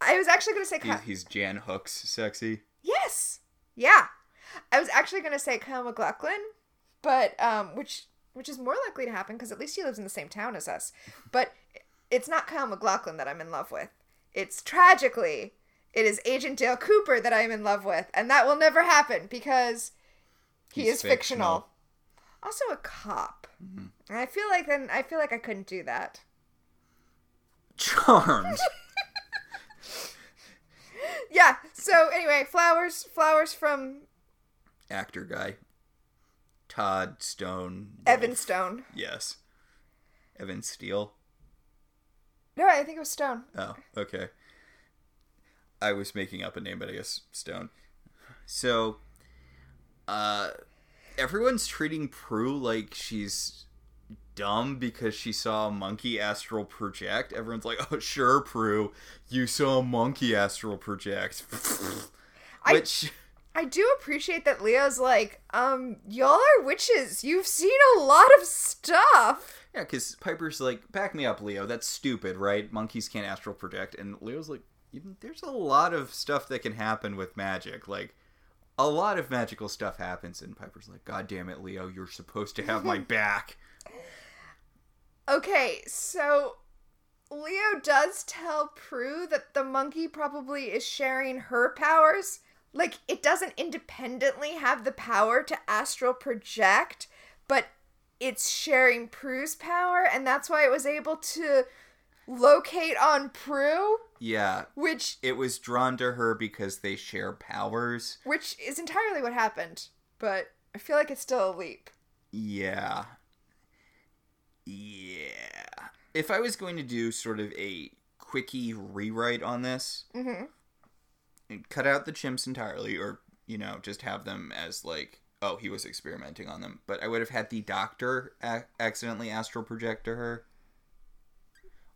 I was actually gonna say He's, Kyle, he's Jan Hooks sexy. yes, yeah. I was actually gonna say Kyle MacLachlan, but um, which which is more likely to happen because at least he lives in the same town as us. But it's not Kyle MacLachlan that I'm in love with. It's tragically, it is Agent Dale Cooper that I'm in love with, and that will never happen because he He's is fictional. Also a cop. And I feel like then I feel like I couldn't do that. Charmed. Yeah. So anyway, flowers, flowers from Actor guy. Todd Stone. Evan Wolf. Stone. Yes. Evan Steele. No, I think it was Stone. Oh, okay. I was making up a name, but I guess Stone. So, uh, everyone's treating Prue like she's dumb because she saw a monkey astral project. Everyone's like, "Oh, sure, Prue, you saw a monkey astral project." Which I do appreciate that Leo's like, um, y'all are witches. You've seen a lot of stuff. yeah, because Piper's like, "Back me up, Leo. That's stupid, right? Monkeys can't astral project." And Leo's like, "Even- "There's a lot of stuff that can happen with magic, like." A lot of magical stuff happens, and Piper's like, "God damn it, Leo! You're supposed to have my back." Okay, so Leo does tell Prue that the monkey probably is sharing her powers. Like, it doesn't independently have the power to astral project, but it's sharing Prue's power, and that's why it was able to locate on Prue, Yeah, which it was drawn to her because they share powers. which is entirely what happened. But I feel like it's still a leap. Yeah. Yeah. If I was going to do sort of a quickie rewrite on this, hmm cut out the chimps entirely, or, you know, just have them as like, oh, he was experimenting on them. But I would have had the doctor a- accidentally astral project to her.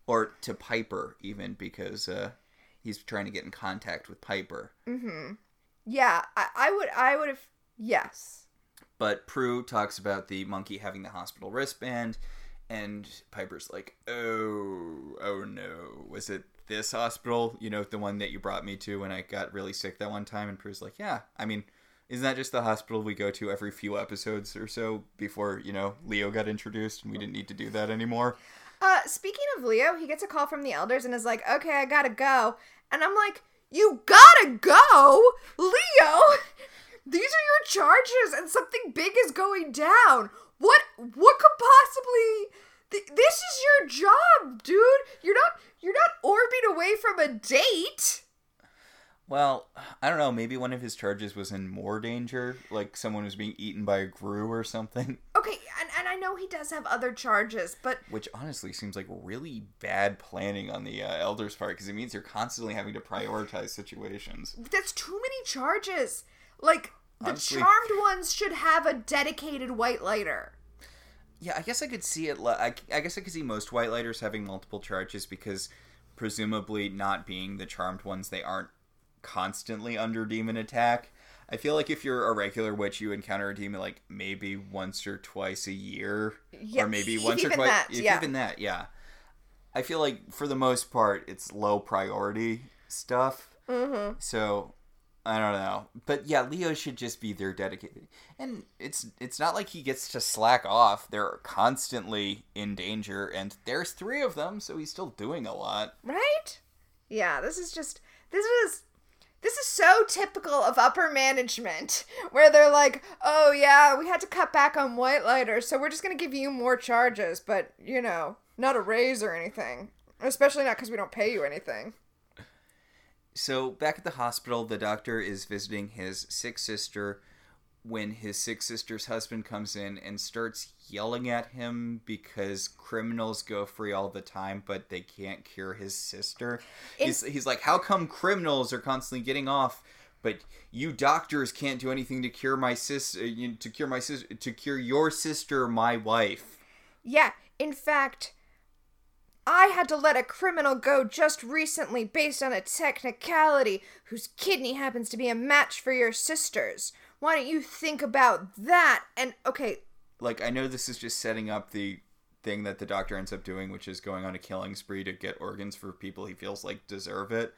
Or to Piper, even, because uh, he's trying to get in contact with Piper. hmm Yeah, I, I would. I would have. Yes. But Prue talks about the monkey having the hospital wristband, and Piper's like, "Oh, oh no, was it this hospital? You know, the one that you brought me to when I got really sick that one time?" And Prue's like, "Yeah, I mean, isn't that just the hospital we go to every few episodes or so before you know Leo got introduced and we didn't need to do that anymore?" Uh, speaking of Leo, he gets a call from the elders and is like, "Okay, I gotta go," and I'm like, "You gotta go, Leo? These are your charges, and something big is going down. What? What could possibly? Th- this is your job, dude. You're not. You're not orbiting away from a date." Well, I don't know. Maybe one of his charges was in more danger, like someone was being eaten by a grue or something. Okay, and, and I know he does have other charges, but which honestly seems like really bad planning on the uh, elders part because it means you're constantly having to prioritize situations that's too many charges. Like the Honestly- charmed ones should have a dedicated white lighter. yeah i guess i could see it I, I guess i could see most white lighters having multiple charges because presumably not being the charmed ones they aren't constantly under demon attack i feel like if you're a regular witch you encounter a demon like maybe once or twice a year Yeah, or maybe once or twice that, yeah. even that yeah i feel like for the most part it's low priority stuff Mm-hmm. So I don't know, but yeah, Leo should just be there dedicated, and it's it's not like he gets to slack off. They're constantly in danger, and there's three of them, so he's still doing a lot. Right? Yeah, this is just this is this is so typical of upper management where they're like, "Oh yeah, we had to cut back on white lighters, so we're just going to give you more charges, but, you know, not a raise or anything." Especially not cuz we don't pay you anything. So back at the hospital, the doctor is visiting his sick sister when his sick sister's husband comes in and starts yelling at him because criminals go free all the time, but they can't cure his sister. He's, he's like, How come criminals are constantly getting off? But you doctors can't do anything to cure my sister, uh, to cure my sister, to cure your sister, my wife. Yeah, in fact, I had to let a criminal go just recently based on a technicality whose kidney happens to be a match for your sister's. Why don't you think about that? And okay, like I know this is just setting up the thing that the doctor ends up doing, which is going on a killing spree to get organs for people he feels like deserve it.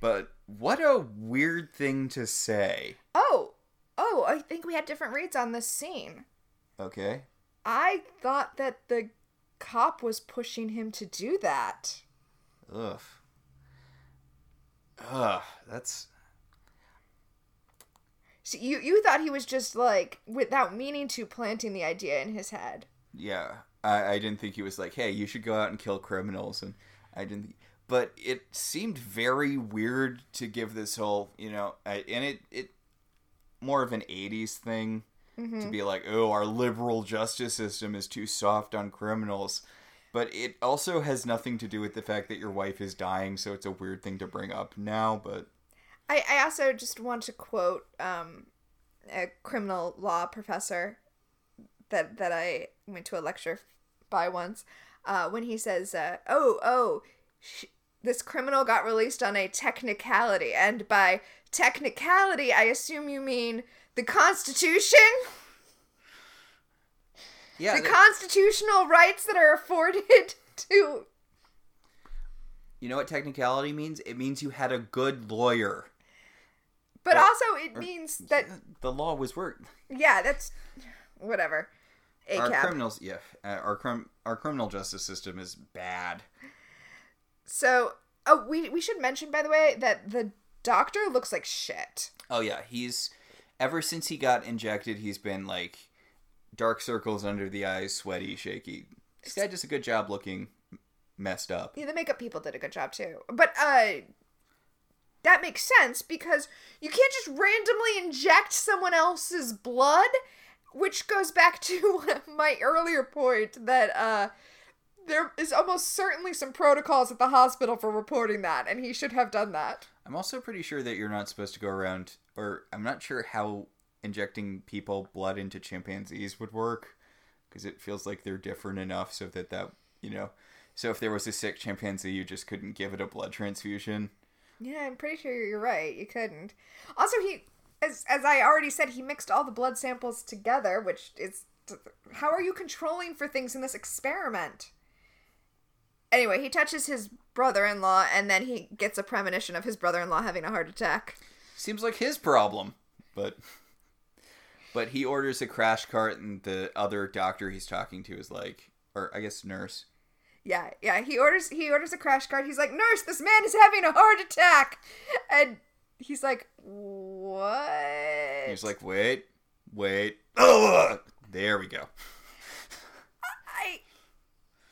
But what a weird thing to say. oh, oh, I think we had different reads on this scene. Okay. I thought that the cop was pushing him to do that. Ugh. Ugh. That's So you you thought he was just like without meaning to planting the idea in his head. yeah. I, I didn't think he was like, hey, you should go out and kill criminals, and I didn't. But it seemed very weird to give this whole, you know, I, and it it more of an '80s thing to mm-hmm. be like, oh, our liberal justice system is too soft on criminals. But it also has nothing to do with the fact that your wife is dying, so it's a weird thing to bring up now. But I, I also just want to quote um, a criminal law professor that that I went to a lecture by once uh, when he says, uh, "Oh, oh, sh- this criminal got released on a technicality," and by technicality, I assume you mean the Constitution, yeah, the th- constitutional rights that are afforded to. you know what technicality means? It means you had a good lawyer. But also, it means that The law was worked. yeah, that's whatever. A Our criminals, yeah, uh, our crim- our criminal justice system is bad. So, oh, we we should mention by the way that the doctor looks like shit. Oh yeah, he's ever since he got injected, he's been like dark circles under the eyes, sweaty, shaky. This guy does a good job looking messed up. Yeah, the makeup people did a good job too. But uh that makes sense because you can't just randomly inject someone else's blood, which goes back to my earlier point that uh there is almost certainly some protocols at the hospital for reporting that, and he should have done that. I'm also pretty sure that you're not supposed to go around, or I'm not sure how injecting people blood into chimpanzees would work, because it feels like they're different enough so that that you know, so if there was a sick chimpanzee, you just couldn't give it a blood transfusion. Yeah, I'm pretty sure you're right. You couldn't. Also, he, as as I already said, he mixed all the blood samples together, which is how are you controlling for things in this experiment? Anyway, he touches his brother-in-law, and then he gets a premonition of his brother-in-law having a heart attack. Seems like his problem, but but he orders a crash cart, and the other doctor he's talking to is like, or I guess nurse. Yeah, yeah. He orders he orders a crash cart. He's like, "Nurse, this man is having a heart attack," and he's like, "What?" He's like, "Wait, wait, oh, there we go." I,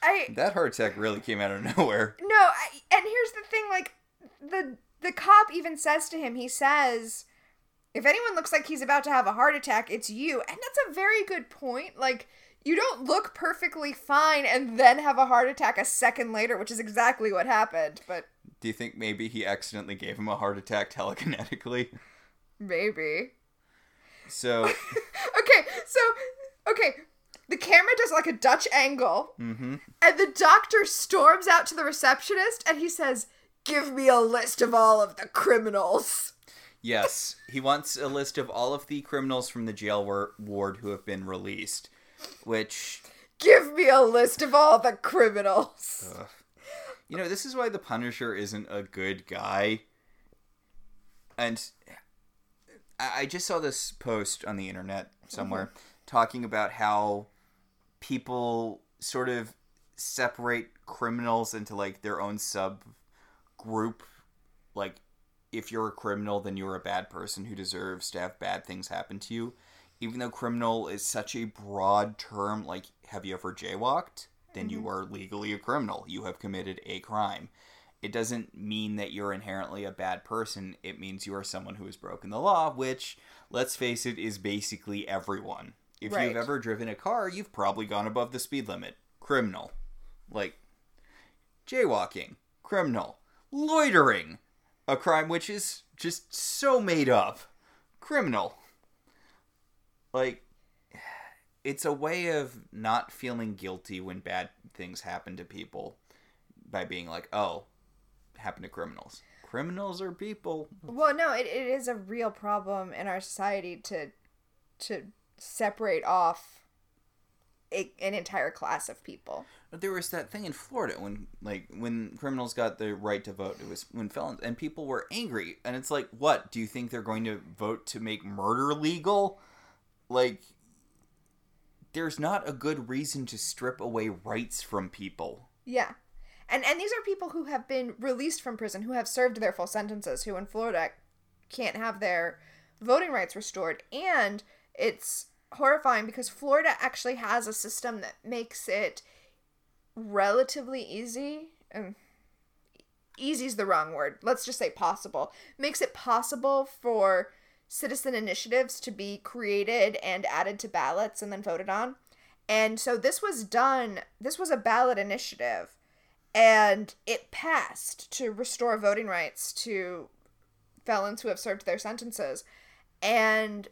I That heart attack really came out of nowhere. no. I, and here's the thing: like the the cop even says to him, he says, "If anyone looks like he's about to have a heart attack, it's you." And that's a very good point. Like you don't look perfectly fine and then have a heart attack a second later, which is exactly what happened. But Do you think maybe he accidentally gave him a heart attack telekinetically? maybe. So, okay, so okay, the camera does like a Dutch angle, mm-hmm. and the doctor storms out to the receptionist, and he says, "Give me a list of all of the criminals." yes, he wants a list of all of the criminals from the jail ward who have been released, which Give me a list of all the criminals. Ugh. You know, this is why the Punisher isn't a good guy. And I I just saw this post on the internet somewhere mm-hmm. talking about how people sort of separate criminals into like their own sub group. Like, if you're a criminal, then you're a bad person who deserves to have bad things happen to you. Even though criminal is such a broad term, like, have you ever jaywalked? Then you mm-hmm. are legally a criminal. You have committed a crime. It doesn't mean that you're inherently a bad person. It means you are someone who has broken the law, which, let's face it, is basically everyone. If Right. you've ever driven a car, you've probably gone above the speed limit. Criminal. Like, jaywalking. Criminal. Loitering. A crime which is just so made up. Criminal. Like, it's a way of not feeling guilty when bad things happen to people by being like, oh, happen to criminals. Criminals are people. Well, no, it, it is a real problem in our society to to separate off a, an entire class of people. But there was that thing in Florida when, like, when criminals got the right to vote. It was when felons and people were angry, and it's like, what? Do you think they're going to vote to make murder legal? Like, there's not a good reason to strip away rights from people. Yeah. And and these are people who have been released from prison, who have served their full sentences, who in Florida can't have their voting rights restored. And it's horrifying because Florida actually has a system that makes it relatively easy. Um, and is the wrong word. Let's just say possible. Makes it possible for citizen initiatives to be created and added to ballots and then voted on. And so this was done, this was a ballot initiative, and it passed to restore voting rights to felons who have served their sentences. And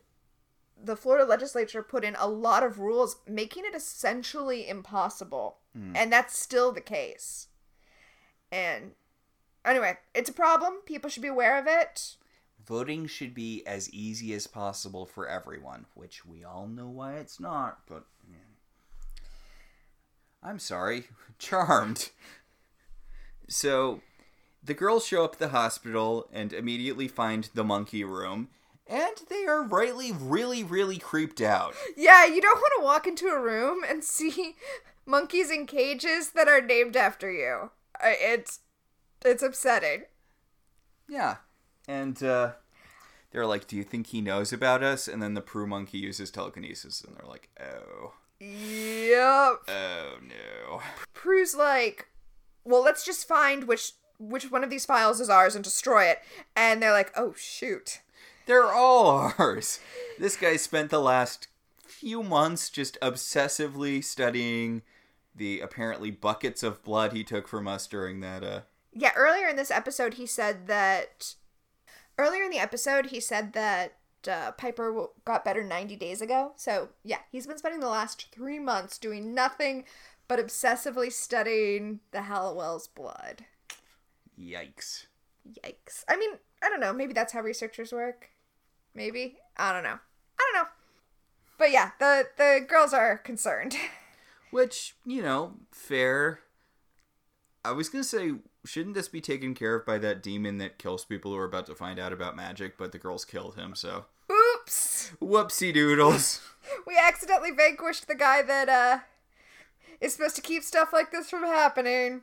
the Florida legislature put in a lot of rules, making it essentially impossible. Hmm. And that's still the case. And anyway, it's a problem. People should be aware of it. Voting should be as easy as possible for everyone, which we all know why it's not, but. yeah. I'm sorry. Charmed. So, the girls show up at the hospital and immediately find the monkey room, and they are rightly really, really creeped out. Yeah, you don't want to walk into a room and see monkeys in cages that are named after you. It's it's upsetting. Yeah. And uh, they're like, "Do you think he knows about us?" And then the Prue monkey uses telekinesis, and they're like, "Oh, Yep. oh no." Prue's like, well, let's just find which which one of these files is ours and destroy it. And they're like, oh shoot. They're all ours. This guy spent the last few months just obsessively studying the apparently buckets of blood he took from us during that uh Yeah, earlier in this episode, he said that. Earlier in the episode, he said that uh, Piper w- got better 90 days ago. So, yeah, he's been spending the last three months doing nothing but obsessively studying the Halliwell's blood. yikes. Yikes. I mean, I don't know. Maybe that's how researchers work. Maybe. I don't know. I don't know. But yeah, the, the girls are concerned. Which, you know, fair. I was gonna say, shouldn't this be taken care of by that demon that kills people who are about to find out about magic, but the girls killed him, so. Oops! Whoopsie doodles. We accidentally vanquished the guy that, uh, is supposed to keep stuff like this from happening.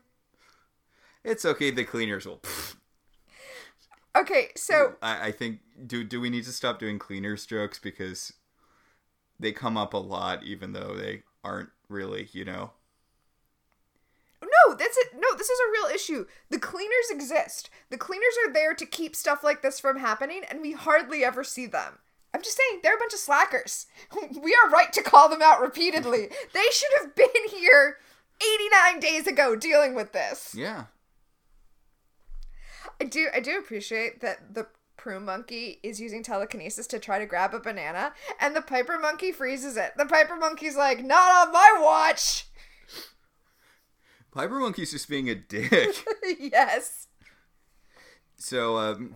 it's okay, the cleaners will. Okay, so I, I think do do we need to stop doing cleaners jokes because they come up a lot even though they aren't really, you know. No, that's it. No, this is a real issue. The cleaners exist. The cleaners are there to keep stuff like this from happening, and we hardly ever see them. I'm just saying, they're a bunch of slackers. We are right to call them out repeatedly. They should have been here 89 days ago dealing with this. Yeah. I do I do appreciate that the Prue monkey is using telekinesis to try to grab a banana, and the Piper monkey freezes it. The Piper monkey's like, not on my watch. Piper Monkey's just being a dick. yes. so um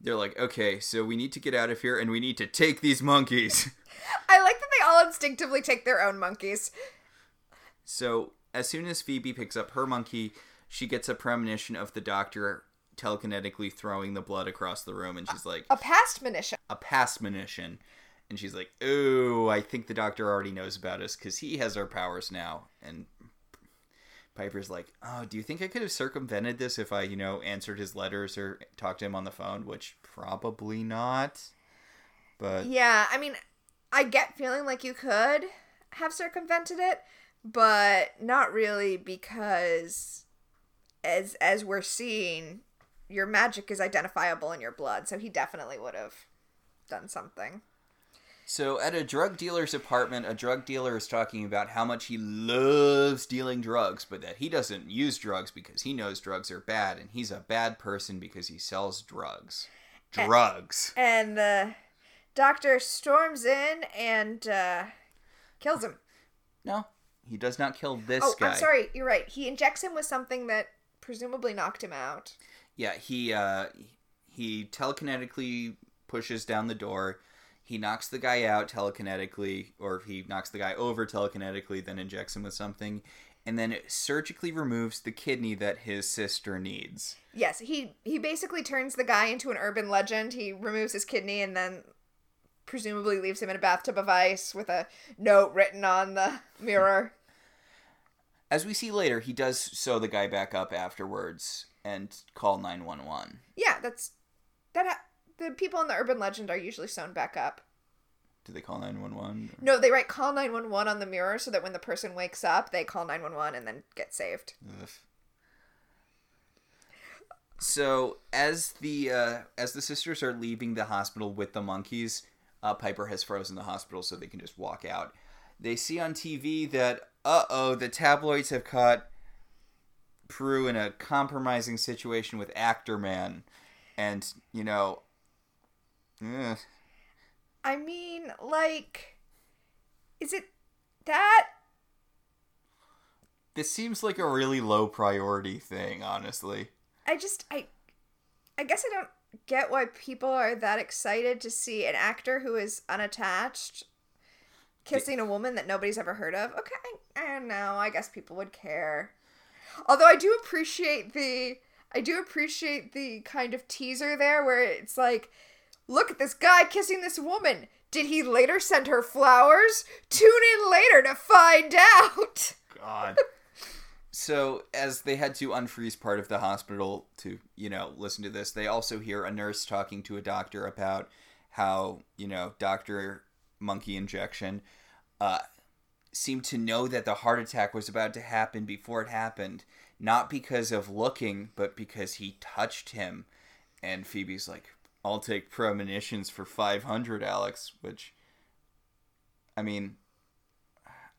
they're like, "Okay, so we need to get out of here and we need to take these monkeys." I like that they all instinctively take their own monkeys. So as soon as Phoebe picks up her monkey, she gets a premonition of the doctor telekinetically throwing the blood across the room, and she's like, A past monition. a past monition. And she's like, "Ooh, I think the doctor already knows about us because he has our powers now." And Piper's like, "Oh, do you think I could have circumvented this if I, you know, answered his letters or talked to him on the phone?" Which probably not. But Yeah, I mean, I get feeling like you could have circumvented it, but not really because as as we're seeing, your magic is identifiable in your blood, so he definitely would have done something. So, at a drug dealer's apartment, a drug dealer is talking about how much he loves dealing drugs, but that he doesn't use drugs because he knows drugs are bad, and he's a bad person because he sells drugs. Drugs. And the doctor storms in and uh, kills him. No, he does not kill this Oh, guy. I'm sorry. You're right. He injects him with something that presumably knocked him out. Yeah, he uh, he telekinetically pushes down the door. He knocks the guy out telekinetically, or if he knocks the guy over telekinetically, then injects him with something, and then surgically removes the kidney that his sister needs. Yes, he he basically turns the guy into an urban legend. He removes his kidney and then presumably leaves him in a bathtub of ice with a note written on the mirror. As we see later, he does sew the guy back up afterwards and call 911. Yeah, that's that. Ha- the people in the urban legend are usually sewn back up. Do they call 911? No, they write call 911 on the mirror so that when the person wakes up, they call 911 and then get saved. Ugh. So as the uh, as the sisters are leaving the hospital with the monkeys, uh, Piper has frozen the hospital so they can just walk out. They see on TV that uh oh, the tabloids have caught Prue in a compromising situation with Actor Man, and you know, eh, I mean, like, is it that? this seems like a really low priority thing, honestly. I just I I guess I don't get why people are that excited to see an actor who is unattached kissing a woman that nobody's ever heard of. Okay, I don't know. I guess people would care. Although I do appreciate the I do appreciate the kind of teaser there where it's like look at this guy kissing this woman. Did he later send her flowers? Tune in later to find out. God. So as they had to unfreeze part of the hospital to, you know, listen to this, they also hear a nurse talking to a doctor about how, you know, Doctor Monkey Injection uh, seemed to know that the heart attack was about to happen before it happened, not because of looking, but because he touched him. And Phoebe's like, "I'll take premonitions for five hundred, Alex." Which, I mean,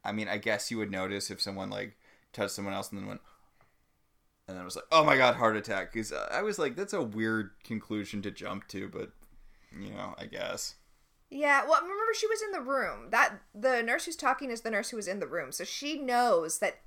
I mean, I guess you would notice if someone like touched someone else and then went, and then was like, "Oh my god, heart attack!" Because I was like, "That's a weird conclusion to jump to," but you know, I guess. Yeah, well, remember she was in the room. That the nurse who's talking is the nurse who was in the room, so she knows that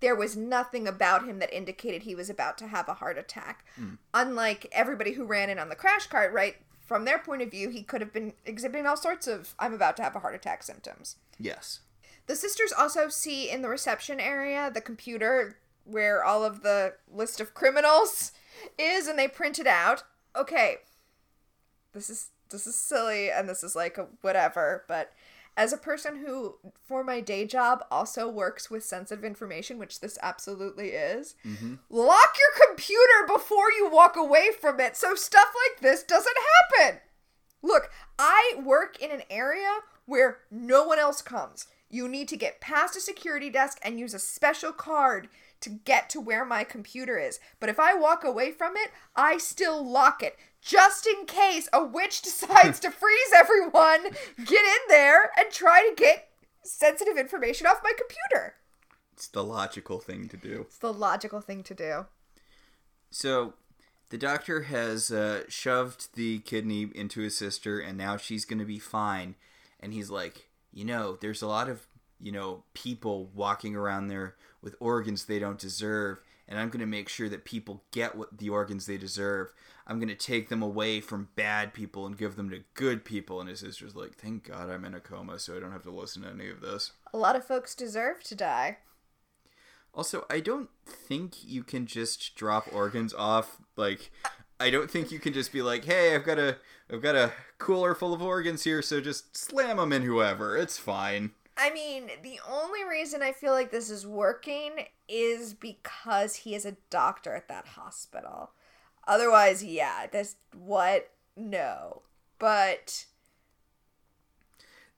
there was nothing about him that indicated he was about to have a heart attack. Hmm. Unlike everybody who ran in on the crash cart, right? From their point of view, he could have been exhibiting all sorts of "I'm about to have a heart attack" symptoms. Yes. The sisters also see in the reception area the computer where all of the list of criminals is and they print it out. Okay. This is this is silly and this is like a whatever, but as a person who for my day job also works with sensitive information, which this absolutely is, mm-hmm. lock your computer before you walk away from it so stuff like this doesn't happen. Look, I work in an area where no one else comes. You need to get past a security desk and use a special card to get to where my computer is. But if I walk away from it, I still lock it. Just in case a witch decides to freeze everyone, get in there and try to get sensitive information off my computer. It's the logical thing to do. It's the logical thing to do. So, the doctor has uh, shoved the kidney into his sister, and now she's going to be fine. And he's like, you know, there's a lot of, you know, people walking around there with organs they don't deserve, and I'm going to make sure that people get what the organs they deserve. I'm going to take them away from bad people and give them to good people. And his sister's like, thank God I'm in a coma, so I don't have to listen to any of this. A lot of folks deserve to die. Also, I don't think you can just drop organs off. Like, I don't think you can just be like, "Hey, I've got a, I've got a cooler full of organs here, so just slam them in whoever. It's fine." I mean, the only reason I feel like this is working is because he is a doctor at that hospital. Otherwise, yeah, this what? No. But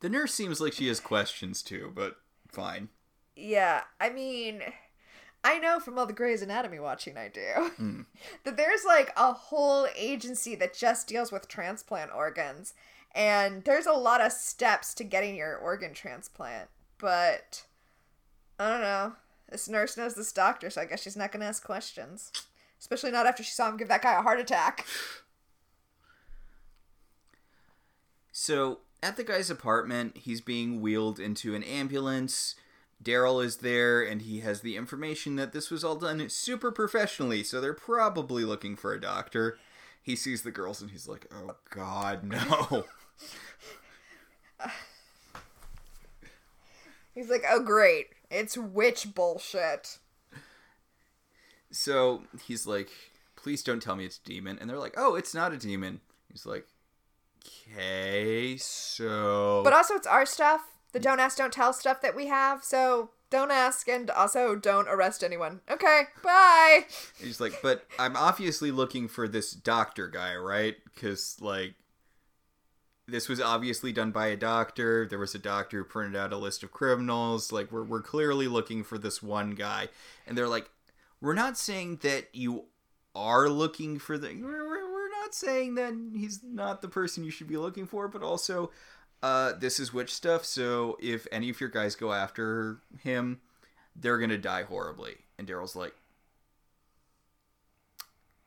The nurse seems like she has questions too, but fine. yeah, I mean, I know from all the Grey's Anatomy watching I do hmm. that there's like a whole agency that just deals with transplant organs. And there's a lot of steps to getting your organ transplant. But I don't know. This nurse knows this doctor, so I guess she's not going to ask questions. Especially not after she saw him give that guy a heart attack. So, at the guy's apartment, he's being wheeled into an ambulance. Daryl is there, and he has the information that this was all done super professionally, so they're probably looking for a doctor. He sees the girls, and he's like, oh god, no. He's like, oh, great. It's witch bullshit. So he's like, please don't tell me it's a demon. And they're like, oh, it's not a demon. He's like, okay, so. But also, it's our stuff. The don't ask, don't tell stuff that we have. So don't ask and also don't arrest anyone. Okay, bye. he's like, but I'm obviously looking for this doctor guy, right? Because, like, this was obviously done by a doctor. There was a doctor who printed out a list of criminals. Like, we're, we're clearly looking for this one guy. And they're like, we're not saying that you are looking for the. We're, we're, we're not saying that he's not the person you should be looking for, but also, uh, this is witch stuff. So if any of your guys go after him, they're gonna die horribly. And Daryl's like,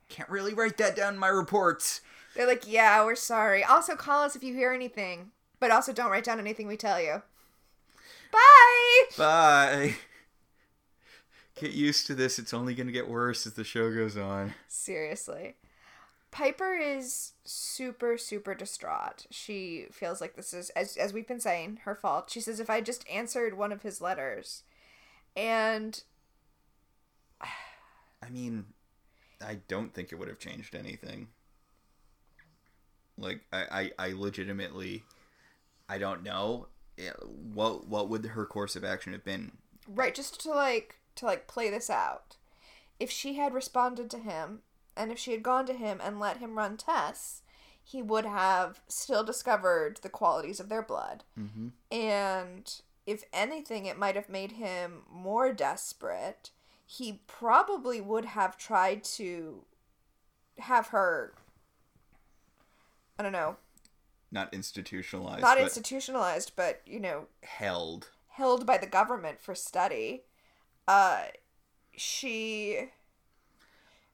can't really write that down in my reports. They're like, yeah, we're sorry. Also, call us if you hear anything. But also, don't write down anything we tell you. Bye! Bye. Get used to this. It's only gonna get worse as the show goes on. Seriously. Piper is super, super distraught. She feels like this is, as, as we've been saying, her fault. She says, if I just answered one of his letters. And I mean, I don't think it would have changed anything. Like, I, I, I legitimately, I don't know. Eh, what what would her course of action have been? Right, just to like to like play this out. If she had responded to him and if she had gone to him and let him run tests, he would have still discovered the qualities of their blood. Mm-hmm. And if anything, it might have made him more desperate. He probably would have tried to have her, I don't know, Not institutionalized, not but institutionalized, but, you know, held. held by the government for study. Uh, she.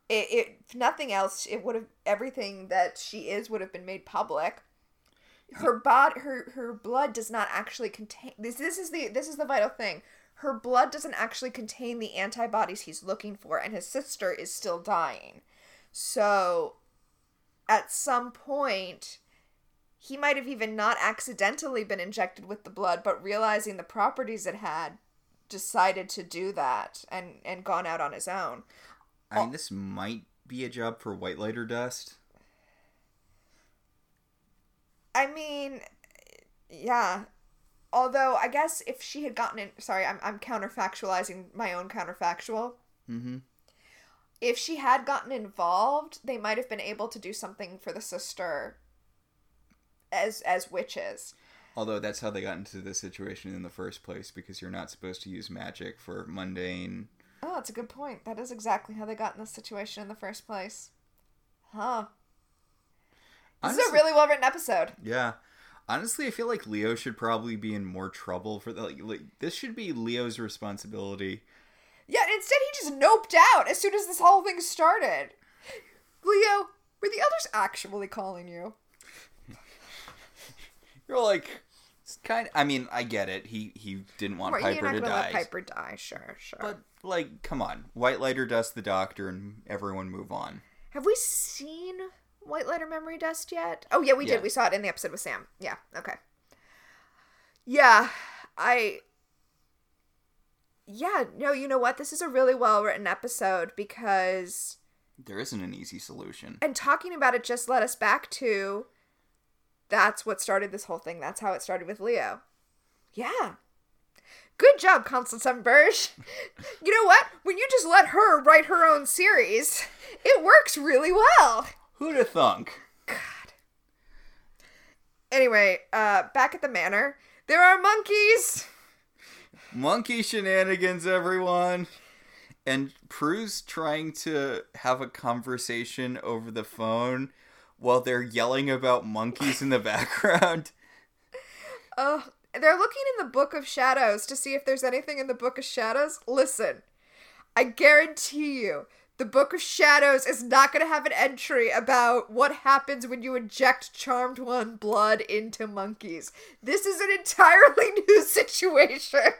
It, it, if nothing else, it would have everything that she is would have been made public. Her bod, her her blood does not actually contain this. This is the this is the vital thing. Her blood doesn't actually contain the antibodies he's looking for, and his sister is still dying. So, at some point, he might have even not accidentally been injected with the blood, but realizing the properties it had, decided to do that and and gone out on his own. I mean, this might be a job for white lighter dust. I mean, yeah. Although I guess if she had gotten in, sorry, I'm I'm counterfactualizing my own counterfactual. Mm-hmm. If she had gotten involved, they might have been able to do something for the sister as as witches. Although that's how they got into this situation in the first place, because you're not supposed to use magic for mundane. Oh, that's a good point. That is exactly how they got in this situation in the first place. Huh. This is a really well written episode. Yeah. Honestly, I feel like Leo should probably be in more trouble for the, like, like this should be Leo's responsibility. Yeah, instead he just noped out as soon as this whole thing started. Leo, were the others actually calling you? You're like it's kind of, I mean, I get it. He he didn't want Right, you're Piper not to gonna die. let Piper die, sure, sure. But like, come on. White lighter dust the doctor and everyone move on. Have we seen White Lighter Memory Dust yet? Oh yeah, we Yeah. did. We saw it in the episode with Sam. Yeah, okay. Yeah, I Yeah, no, you know what? This is a really well written episode because There isn't an easy solution. and talking about it just led us back to that's what started this whole thing. That's how it started with Leo. Yeah. Good job, Constance Burge. you know what? When you just let her write her own series, it works really well. Who'd have thunk? God. Anyway, uh, back at the manor, there are monkeys. Monkey shenanigans, everyone. And Prue's trying to have a conversation over the phone while they're yelling about monkeys in the background. Uh, they're looking in the Book of Shadows to see if there's anything in the Book of Shadows. Listen, I guarantee you, the Book of Shadows is not going to have an entry about what happens when you inject Charmed One blood into monkeys. This is an entirely new situation.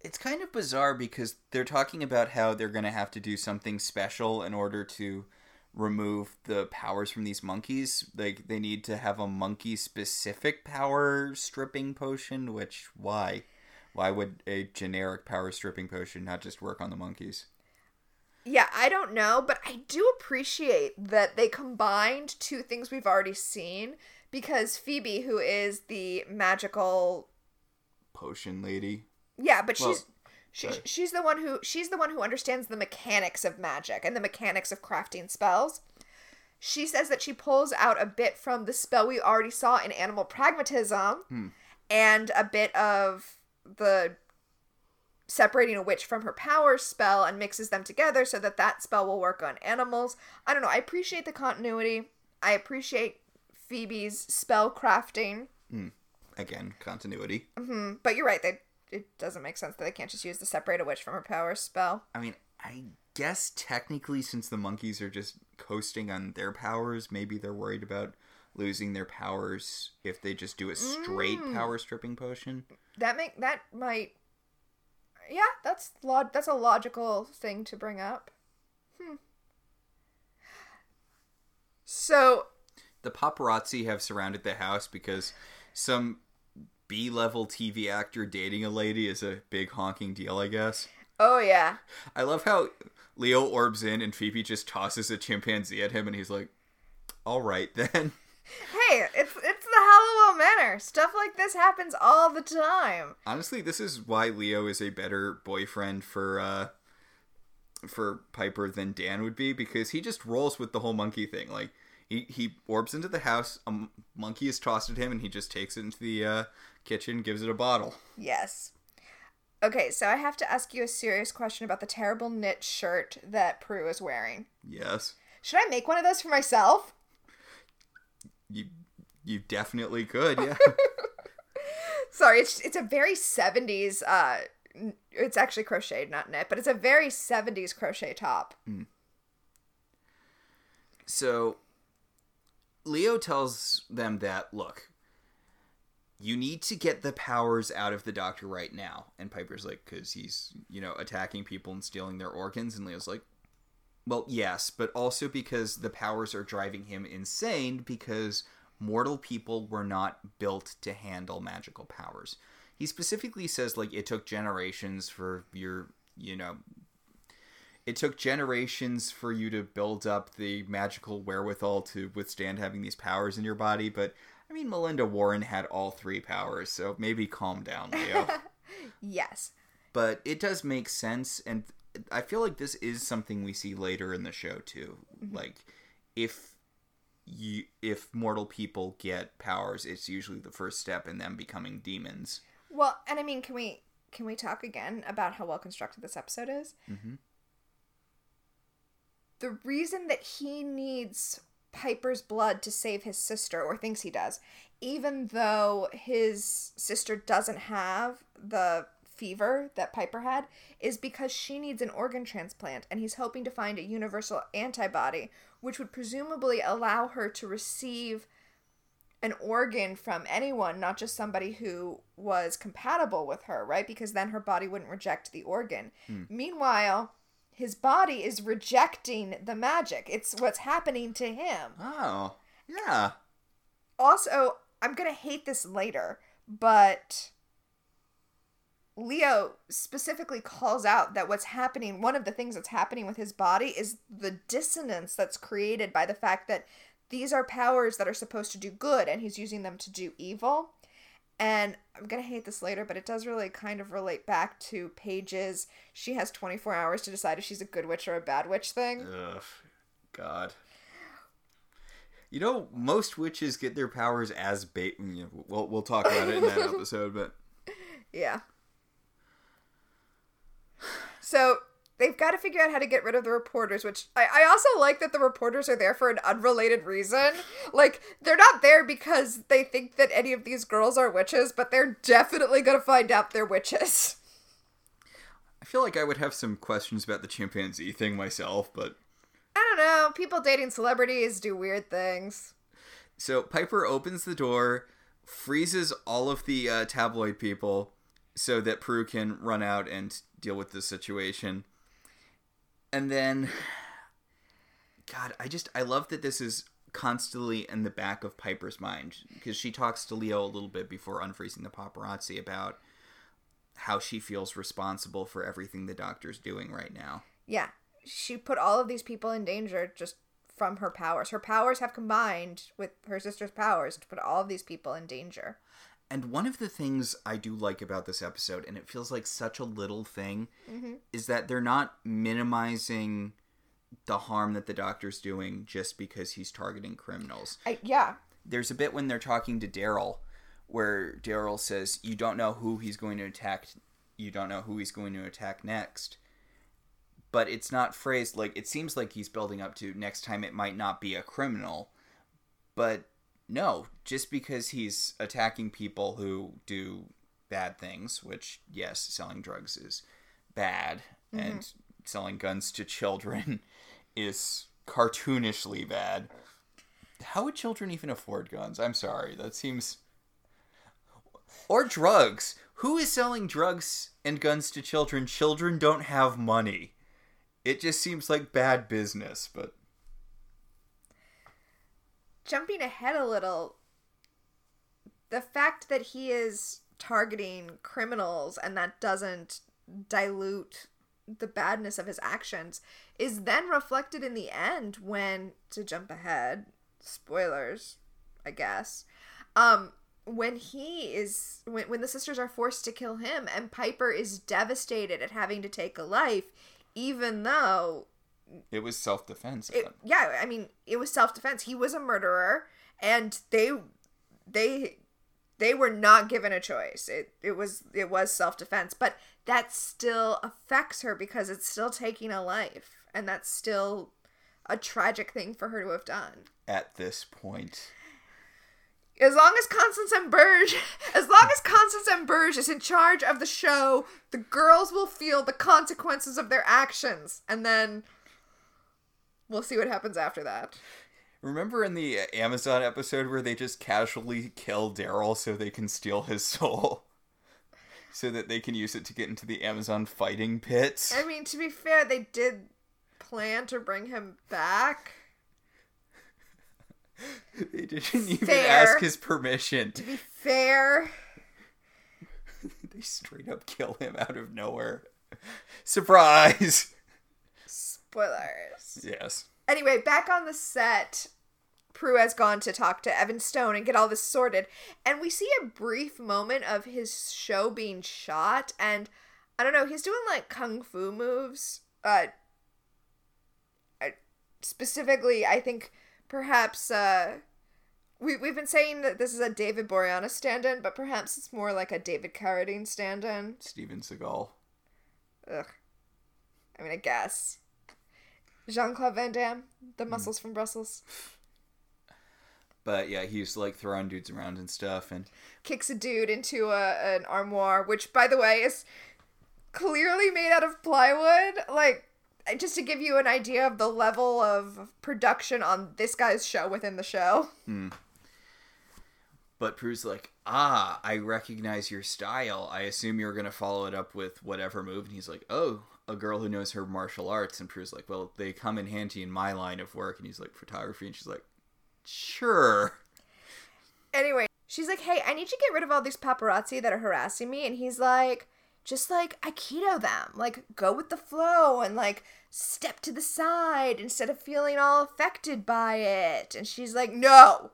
It's kind of bizarre because they're talking about how they're going to have to do something special in order to remove the powers from these monkeys. Like they need to have a monkey specific power stripping potion, which why? Why would a generic power stripping potion not just work on the monkeys? Yeah, I don't know, but I do appreciate that they combined two things we've already seen because Phoebe, who is the magical Potion lady. Yeah, but Well, she's she, she's the one who she's the one who understands the mechanics of magic and the mechanics of crafting spells. She says that she pulls out a bit from the spell we already saw in animal pragmatism Hmm. and a bit of the separating a witch from her power spell and mixes them together so that that spell will work on animals. I don't know. I appreciate the continuity. I appreciate Phoebe's spell crafting. Again, continuity. hmm But you're right. They, it doesn't make sense that they can't just use the separate a witch from her power spell. I mean, I guess technically, since the monkeys are just coasting on their powers, maybe they're worried about losing their powers if they just do a straight power stripping potion. That make that might. Yeah, that's log. That's a logical thing to bring up. Hmm. So The paparazzi have surrounded the house because some B level TV actor dating a lady is a big honking deal, I guess. Oh yeah. I love how Leo orbs in and Phoebe just tosses a chimpanzee at him and he's like, all right then. Hey, it's it's the Halliwell Manor. Stuff like this happens all the time. Honestly, this is why Leo is a better boyfriend for uh for Piper than Dan would be because he just rolls with the whole monkey thing. Like he he orbs into the house, a m- monkey is tossed at him, and he just takes it into the uh, kitchen, gives it a bottle. Yes. Okay, so I have to ask you a serious question about the terrible knit shirt that Prue is wearing. Yes, Should I make one of those for myself? you you definitely could. Yeah. Sorry, it's it's a very 70s uh it's actually crocheted, not knit, but it's a very 70s crochet top. So Leo tells them that look, you need to get the powers out of the doctor right now. And Piper's like, because he's, you know, attacking people and stealing their organs. And Leo's like, well, yes, but also because the powers are driving him insane because mortal people were not built to handle magical powers. He specifically says, like, it took generations for your, you know, it took generations for you to build up the magical wherewithal to withstand having these powers in your body, but I mean, Melinda Warren had all three powers, so maybe calm down, Leo. Yes. but it does make sense, and I feel like this is something we see later in the show too. Like, if you if mortal people get powers, it's usually the first step in them becoming demons. Well, and I mean, can we can we talk again about how well constructed this episode is? Mm-hmm. The reason that he needs Piper's blood to save his sister, or thinks he does, even though his sister doesn't have the fever that Piper had, is because she needs an organ transplant, and he's hoping to find a universal antibody, which would presumably allow her to receive an organ from anyone, not just somebody who was compatible with her, right? Because then her body wouldn't reject the organ. Hmm. Meanwhile, his body is rejecting the magic. It's what's happening to him. Oh, yeah. Also, I'm going to hate this later, but Leo specifically calls out that what's happening, one of the things that's happening with his body is the dissonance that's created by the fact that these are powers that are supposed to do good and he's using them to do evil. And I'm going to hate this later, but it does really kind of relate back to Paige's she has 24 hours to decide if she's a good witch or a bad witch thing. Ugh, God. You know, most witches get their powers as bait. We'll we'll talk about it in that episode, but Yeah. So they've got to figure out how to get rid of the reporters, which I, I also like that the reporters are there for an unrelated reason. Like, they're not there because they think that any of these girls are witches, but they're definitely going to find out they're witches. I feel like I would have some questions about the chimpanzee thing myself. But I don't know. People dating celebrities do weird things. so Piper opens the door, freezes all of the uh, tabloid people, so that Prue can run out and deal with the situation. And then, God, I just I love that this is constantly in the back of Piper's mind because she talks to Leo a little bit before unfreezing the paparazzi about how she feels responsible for everything the doctor's doing right now. Yeah. She put all of these people in danger just from her powers. Her powers have combined with her sister's powers to put all of these people in danger. And one of the things I do like about this episode, and it feels like such a little thing, mm-hmm. is that they're not minimizing the harm that the doctor's doing just because he's targeting criminals. I, yeah. There's a bit when they're talking to Daryl where Daryl says, You don't know who he's going to attack, you don't know who he's going to attack next. But it's not phrased like it seems like he's building up to next time it might not be a criminal. But no, just because he's attacking people who do bad things, which, yes, selling drugs is bad, mm-hmm. and selling guns to children is cartoonishly bad. How would children even afford guns? I'm sorry, that seems. Or drugs. Who is selling drugs and guns to children? Children don't have money. It just seems like bad business, but. Jumping ahead a little, the fact that he is targeting criminals and that doesn't dilute the badness of his actions is then reflected in the end when to jump ahead spoilers i guess Um, when he is when when the sisters are forced to kill him, and Piper is devastated at having to take a life, even though It was self defense. yeah, I mean, it was self defense. He was a murderer, and they they they were not given a choice. It it was it was self defense, but that still affects her because it's still taking a life, and that's still a tragic thing for her to have done. At this point. As long as Constance M. Burge, as long as Constance M. Burge is in charge of the show, the girls will feel the consequences of their actions, and then we'll see what happens after that. Remember in the uh, Amazon episode where they just casually kill Daryl so they can steal his soul? So that they can use it to get into the Amazon fighting pits? I mean, to be fair, they did plan to bring him back. They didn't even Fair. ask his permission. To be fair, They straight up kill him out of nowhere. Surprise! Spoilers. Yes. Anyway, back on the set, Prue has gone to talk to Evan Stone and get all this sorted, and we see a brief moment of his show being shot, and I don't know, he's doing like kung fu moves. Uh, specifically, I think perhaps uh, we we've been saying that this is a David Boreanaz stand-in, but perhaps it's more like a David Carradine stand-in. Steven Seagal. Ugh. I mean, I guess. Jean Claude Van Damme, the hmm. muscles from Brussels, But yeah, he used to like throwing dudes around and stuff and kicks a dude into a, an armoire, which, by the way, is clearly made out of plywood. Like, just to give you an idea of the level of production on this guy's show within the show. Hmm. But Prue's like, ah, I recognize your style. I assume you're gonna follow it up with whatever move. And he's like, oh, a girl who knows her martial arts. And Prue's like, well, they come in handy in my line of work. And he's like, photography. And she's like, sure. Anyway, she's like, hey, I need you to get rid of all these paparazzi that are harassing me. And he's like, just like Aikido them. Like, go with the flow and like step to the side instead of feeling all affected by it. And she's like, no.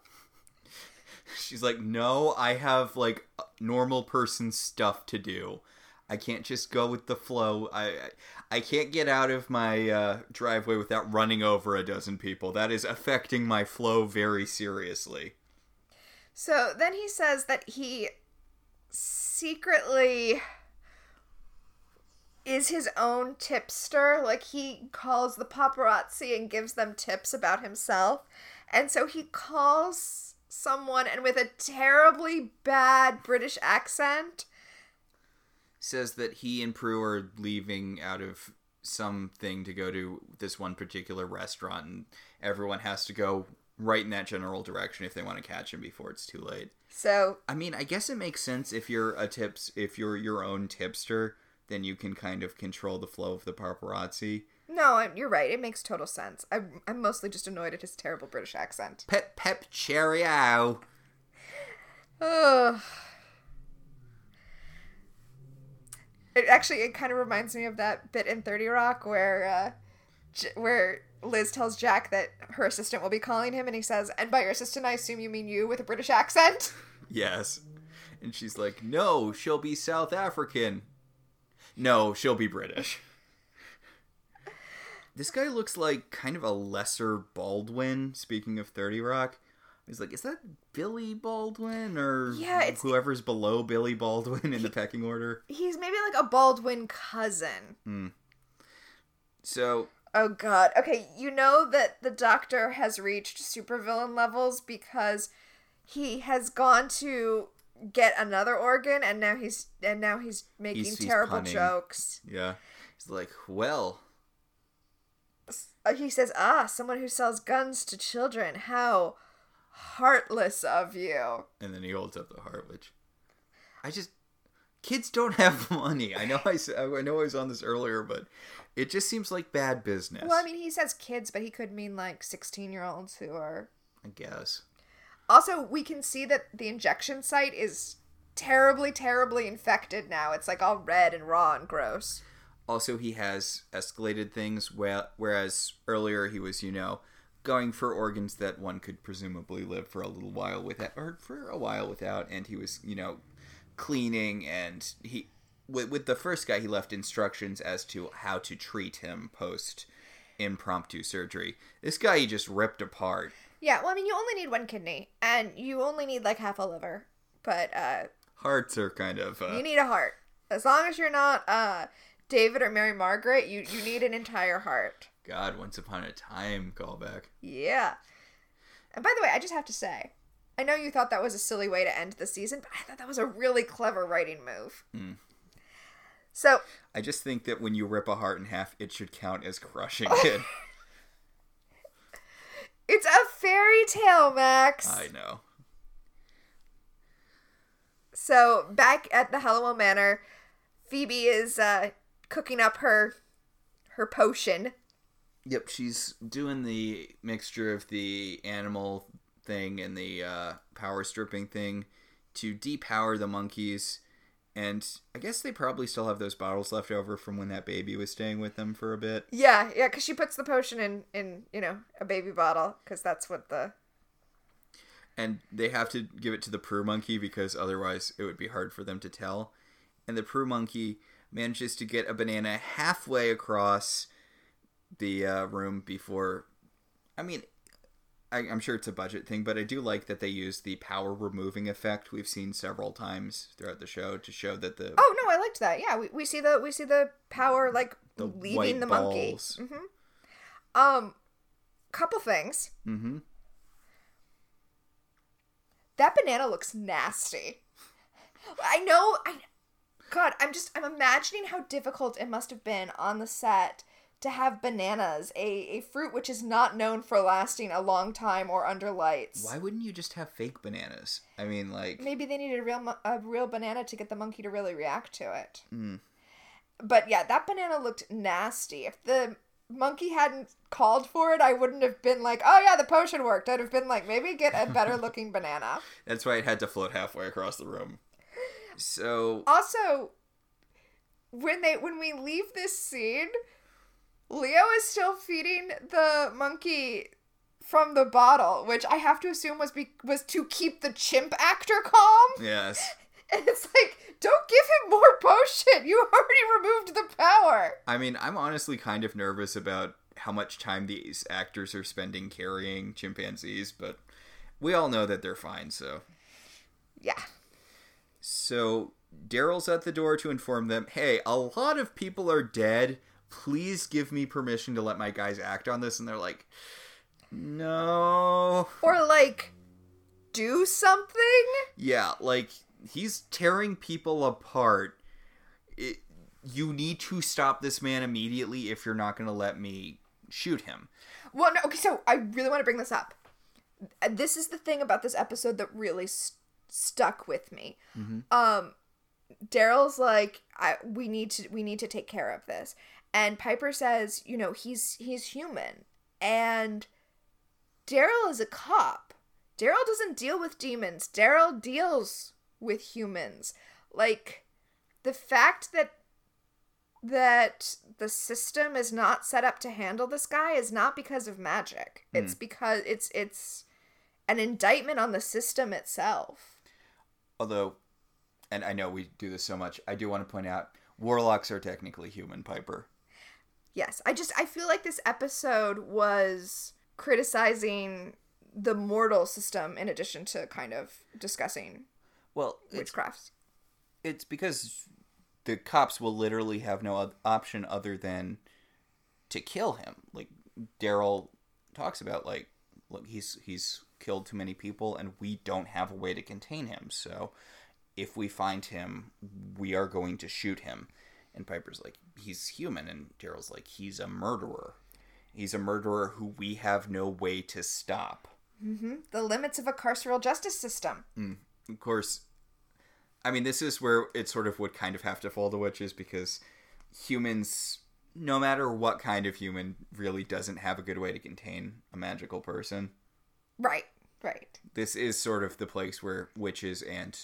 She's like, no, I have like normal person stuff to do. I can't just go with the flow. I I, can't get out of my uh, driveway without running over a dozen people. That is affecting my flow very seriously. So then he says that he secretly is his own tipster. Like he calls the paparazzi and gives them tips about himself. And so he calls someone and with a terribly bad British accent. Says that he and Prue are leaving out of something to go to this one particular restaurant, and everyone has to go right in that general direction if they want to catch him before it's too late. So I mean, I guess it makes sense if you're a tips if you're your own tipster, then you can kind of control the flow of the paparazzi. No, I'm- you're right. It makes total sense. I'm, I'm mostly just annoyed at his terrible British accent. Pep pep cheerio. Ugh. It actually it kind of reminds me of that bit in Thirty Rock where uh, J- where Liz tells Jack that her assistant will be calling him, and he says, "And by your assistant, I assume you mean you with a British accent." Yes. And she's like, "No, she'll be South African." No, she'll be British. This guy looks like kind of a lesser Baldwin. Speaking of 30 Rock, he's like, is that Billy Baldwin or Yeah, it's- whoever's below Billy Baldwin in the pecking order? He's maybe like a Baldwin cousin. Hmm. So Oh god. Okay, you know that the doctor has reached supervillain levels because he has gone to get another organ and now he's and now he's making He's- he's terrible punning. jokes. yeah, he's like, well, he says, "Ah, someone who sells guns to children. How heartless of you." and then he holds up the heart, which I just kids don't have money. I know I, I know I was on this earlier, but it just seems like bad business. Well, I mean, he says kids, but he could mean like 16-year-olds who are I guess. Also, we can see that the injection site is terribly terribly infected now. It's like all red and raw and gross. Also, he has escalated things, whe- whereas earlier he was, you know, going for organs that one could presumably live for a little while without, or for a while without. And he was, you know, cleaning, and he with, with the first guy, he left instructions as to how to treat him post impromptu surgery. This guy he just ripped apart. Yeah, well, I mean, you only need one kidney, and you only need like half a liver, but uh, Hearts are kind of. Uh, you need a heart. As long as you're not uh, David or Mary Margaret, you you need an entire heart. God, once upon a time callback. Yeah. And by the way, I just have to say, I know you thought that was a silly way to end the season, but I thought that was a really clever writing move. Mm. So I just think that when you rip a heart in half, it should count as crushing it. it's a fairy tale, Max. I know. So back at the Halliwell Manor, Phoebe is uh, cooking up her her potion. Yep, she's doing the mixture of the animal thing and the uh, power stripping thing to depower the monkeys. And I guess they probably still have those bottles left over from when that baby was staying with them for a bit. Yeah, yeah, because she puts the potion in in you know a baby bottle because that's what the and they have to give it to the Prue monkey because otherwise it would be hard for them to tell. And the Prue monkey manages to get a banana halfway across the uh, room before. I mean, I, am sure it's a budget thing, but I do like that they use the power removing effect we've seen several times throughout the show to show that the oh no, I liked that. Yeah, we, we see the we see the power like The leaving the balls. monkey. hmm Um, couple things. mm-hmm. That banana looks nasty. I know. I God, I'm just I'm imagining how difficult it must have been on the set to have bananas, a, a fruit which is not known for lasting a long time or under lights. Why wouldn't you just have fake bananas? I mean, like Maybe they needed a real a real banana to get the monkey to really react to it. Mm. But yeah, that banana looked nasty. If the monkey hadn't called for it, I wouldn't have been like, "Oh yeah, the potion worked." I'd have been like, "Maybe get a better looking banana." that's why it had to float halfway across the room. So Also, when they when we leave this scene, Leo is still feeding the monkey from the bottle, which I have to assume was be- was to keep the chimp actor calm. yes. And it's like, don't give him more potion. You already removed the power. I mean, I'm honestly kind of nervous about how much time these actors are spending carrying chimpanzees, but we all know that they're fine, so. Yeah. So, Daryl's at the door to inform them hey, a lot of people are dead. Please give me permission to let my guys act on this. And they're like, no. Or like, do something. Yeah, like, he's tearing people apart. It, you need to stop this man immediately if you're not going to let me shoot him. Well, no, okay, so I really want to bring this up. This is the thing about this episode that really st- stuck with me. Um, Daryl's like, I, we need to, we need to take care of this, and Piper says, you know, he's he's human, and Daryl is a cop. Daryl doesn't deal with demons. Daryl deals with humans. Like the fact that that the system is not set up to handle this guy is not because of magic. It's because it's it's an indictment on the system itself. Although, and I know we do this so much, I do want to point out warlocks are technically human, Piper. Yes, I just I feel like this episode was criticizing the mortal system in addition to kind of discussing Well, witchcrafts. it's because the cops will literally have no option other than to kill him. Like Daryl talks about, like, look, he's he's killed too many people, and we don't have a way to contain him. So, if we find him, we are going to shoot him. And Piper's like, he's human, and Daryl's like, he's a murderer. He's a murderer who we have no way to stop. Mm-hmm. The limits of a carceral justice system. Mm. of course, I mean, this is where it sort of would kind of have to fall to witches because humans, no matter what kind of human, really doesn't have a good way to contain a magical person. Right, right. This is sort of the place where witches and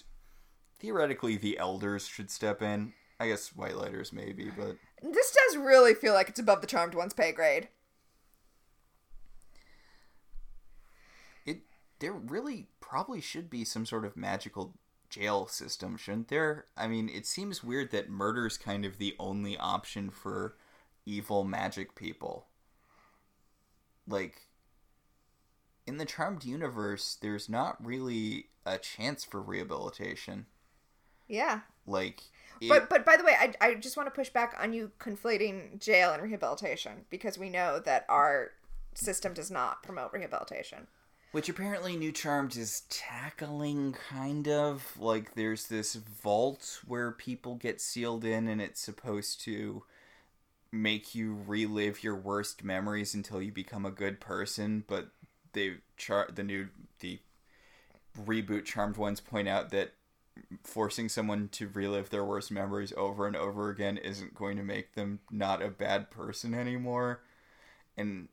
theoretically the elders should step in. I guess white lighters maybe, but This does really feel like it's above the charmed one's pay grade. It there really probably should be some sort of magical jail system, shouldn't there? I mean, it seems weird that murder's kind of the only option for evil magic people. Like in the Charmed universe, there's not really a chance for rehabilitation. Yeah. Like it- But but by the way, I, I just want to push back on you conflating jail and rehabilitation because we know that our system does not promote rehabilitation. Which apparently New Charmed is tackling, kind of. Like, there's this vault where people get sealed in, and it's supposed to make you relive your worst memories until you become a good person. But they char the new the reboot Charmed ones point out that forcing someone to relive their worst memories over and over again isn't going to make them not a bad person anymore. And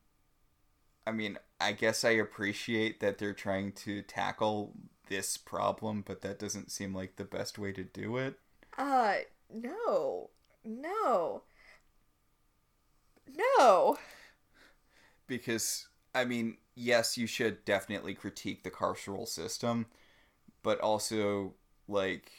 I mean, I guess I appreciate that they're trying to tackle this problem, but that doesn't seem like the best way to do it. Uh no. No. No. Because, I mean, yes, you should definitely critique the carceral system, but also, like,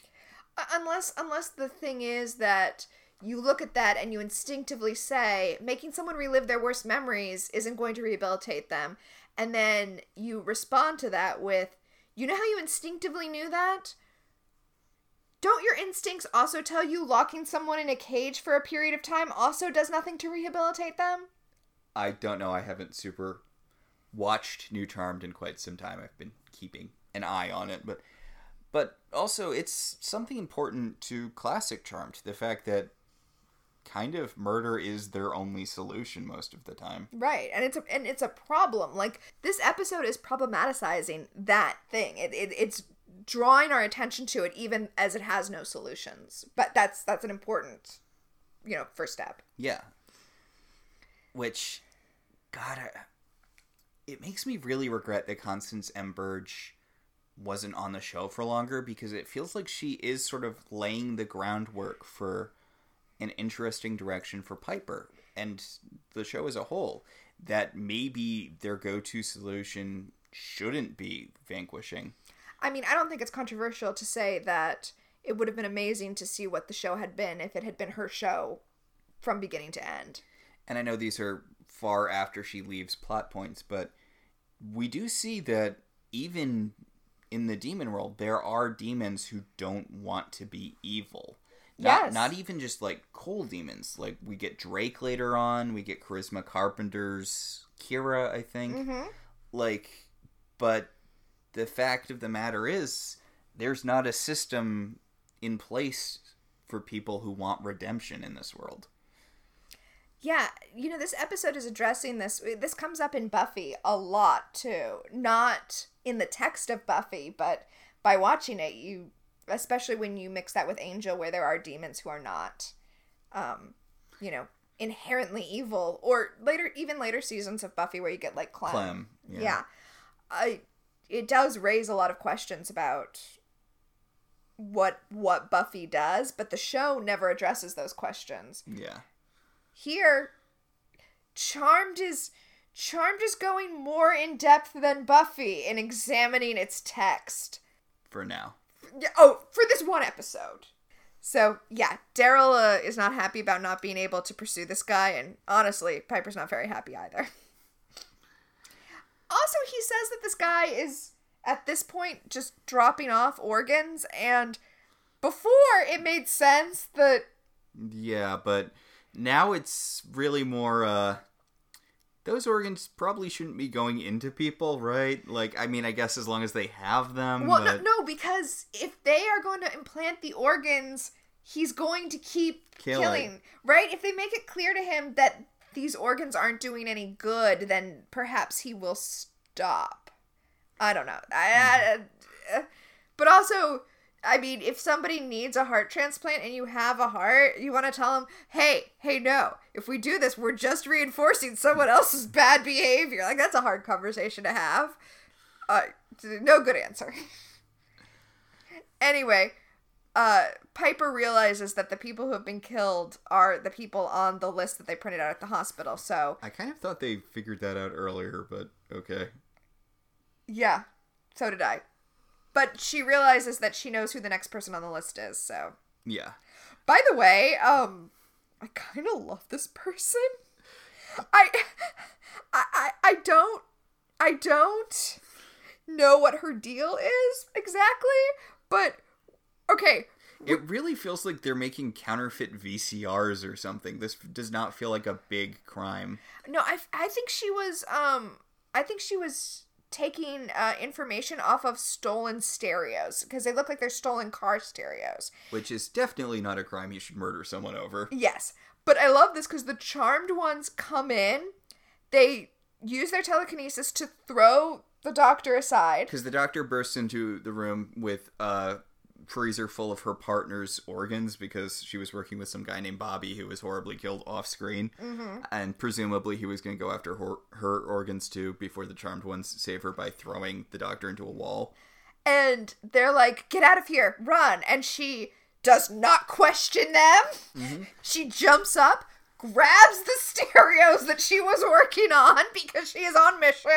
Unless unless the thing is that you look at that and you instinctively say making someone relive their worst memories isn't going to rehabilitate them and then you respond to that with you know how you instinctively knew that don't your instincts also tell you locking someone in a cage for a period of time also does nothing to rehabilitate them I don't know. I haven't super watched New Charmed in quite some time. I've been keeping an eye on it, but but also it's something important to classic Charmed. The fact that kind of murder is their only solution most of the time. Right, and it's a and it's a problem. Like this episode is problematicizing that thing. It, it it's drawing our attention to it, even as it has no solutions. But that's that's an important, you know, first step. Yeah. Which, God, I, it makes me really regret that Constance M. Burge wasn't on the show for longer because it feels like she is sort of laying the groundwork for an interesting direction for Piper and the show as a whole. That maybe their go to solution shouldn't be vanquishing. I mean, I don't think it's controversial to say that it would have been amazing to see what the show had been if it had been her show from beginning to end. and I know these are far after she leaves plot points, but we do see that even in the demon world, there are demons who don't want to be evil. Not, Yes. not even just like Cole demons. Like we get Drake later on, we get Charisma Carpenter's Kyra, I think. Mm-hmm. Like, but the fact of the matter is, there's not a system in place for people who want redemption in this world. Yeah, you know, this episode is addressing this. This comes up in Buffy a lot too. Not in the text of Buffy, but by watching it, you, especially when you mix that with Angel, where there are demons who are not, um, you know, inherently evil, or later, even later seasons of Buffy, where you get like Clem. Clem, yeah. yeah. I, it does raise a lot of questions about what what Buffy does, but the show never addresses those questions Yeah. Here charmed is charmed is going more in depth than buffy in examining its text. For now. Oh for this one episode. So yeah daryl uh, is not happy about not being able to pursue this guy and honestly piper's not very happy either. Also he says that this guy is at this point just dropping off organs and before it made sense that Yeah, but now it's really more uh those organs probably shouldn't be going into people, right? Like I mean, I guess as long as they have them, Well, but no, no, because if they are going to implant the organs, he's going to keep Killing. killing. right? If they make it clear to him that these organs aren't doing any good, then perhaps he will stop. I don't know. I, I- but also, I mean, if somebody needs a heart transplant and you have a heart, you want to tell them, hey, hey, no, if we do this, we're just reinforcing someone else's bad behavior. Like, that's a hard conversation to have. Uh, no good answer. anyway, uh, Piper realizes that the people who have been killed are the people on the list that they printed out at the hospital. So, I kind of thought they figured that out earlier, but okay. yeah. So did I. But she realizes that she knows who the next person on the list is, so. Yeah. By the way, um, I kind of love this person. I, I, I, I don't, I don't know what her deal is exactly, but okay. It really feels like they're making counterfeit VCRs or something. This does not feel like a big crime. No, I, I think she was, um, I think she was taking uh, information off of stolen stereos because they look like they're stolen car stereos. Which is definitely not a crime you should murder someone over. Yes. But I love this because the charmed ones come in, they use their telekinesis to throw the doctor aside. Because the doctor bursts into the room with a freezer full of her partner's organs because she was working with some guy named Bobby who was horribly killed off screen. Mm-hmm. And presumably he was going to go after her, her organs too before the charmed ones save her by throwing the doctor into a wall. And they're like, get out of here, run. And she does not question them. Mm-hmm. She jumps up, grabs the stereos that she was working on because she is on mission,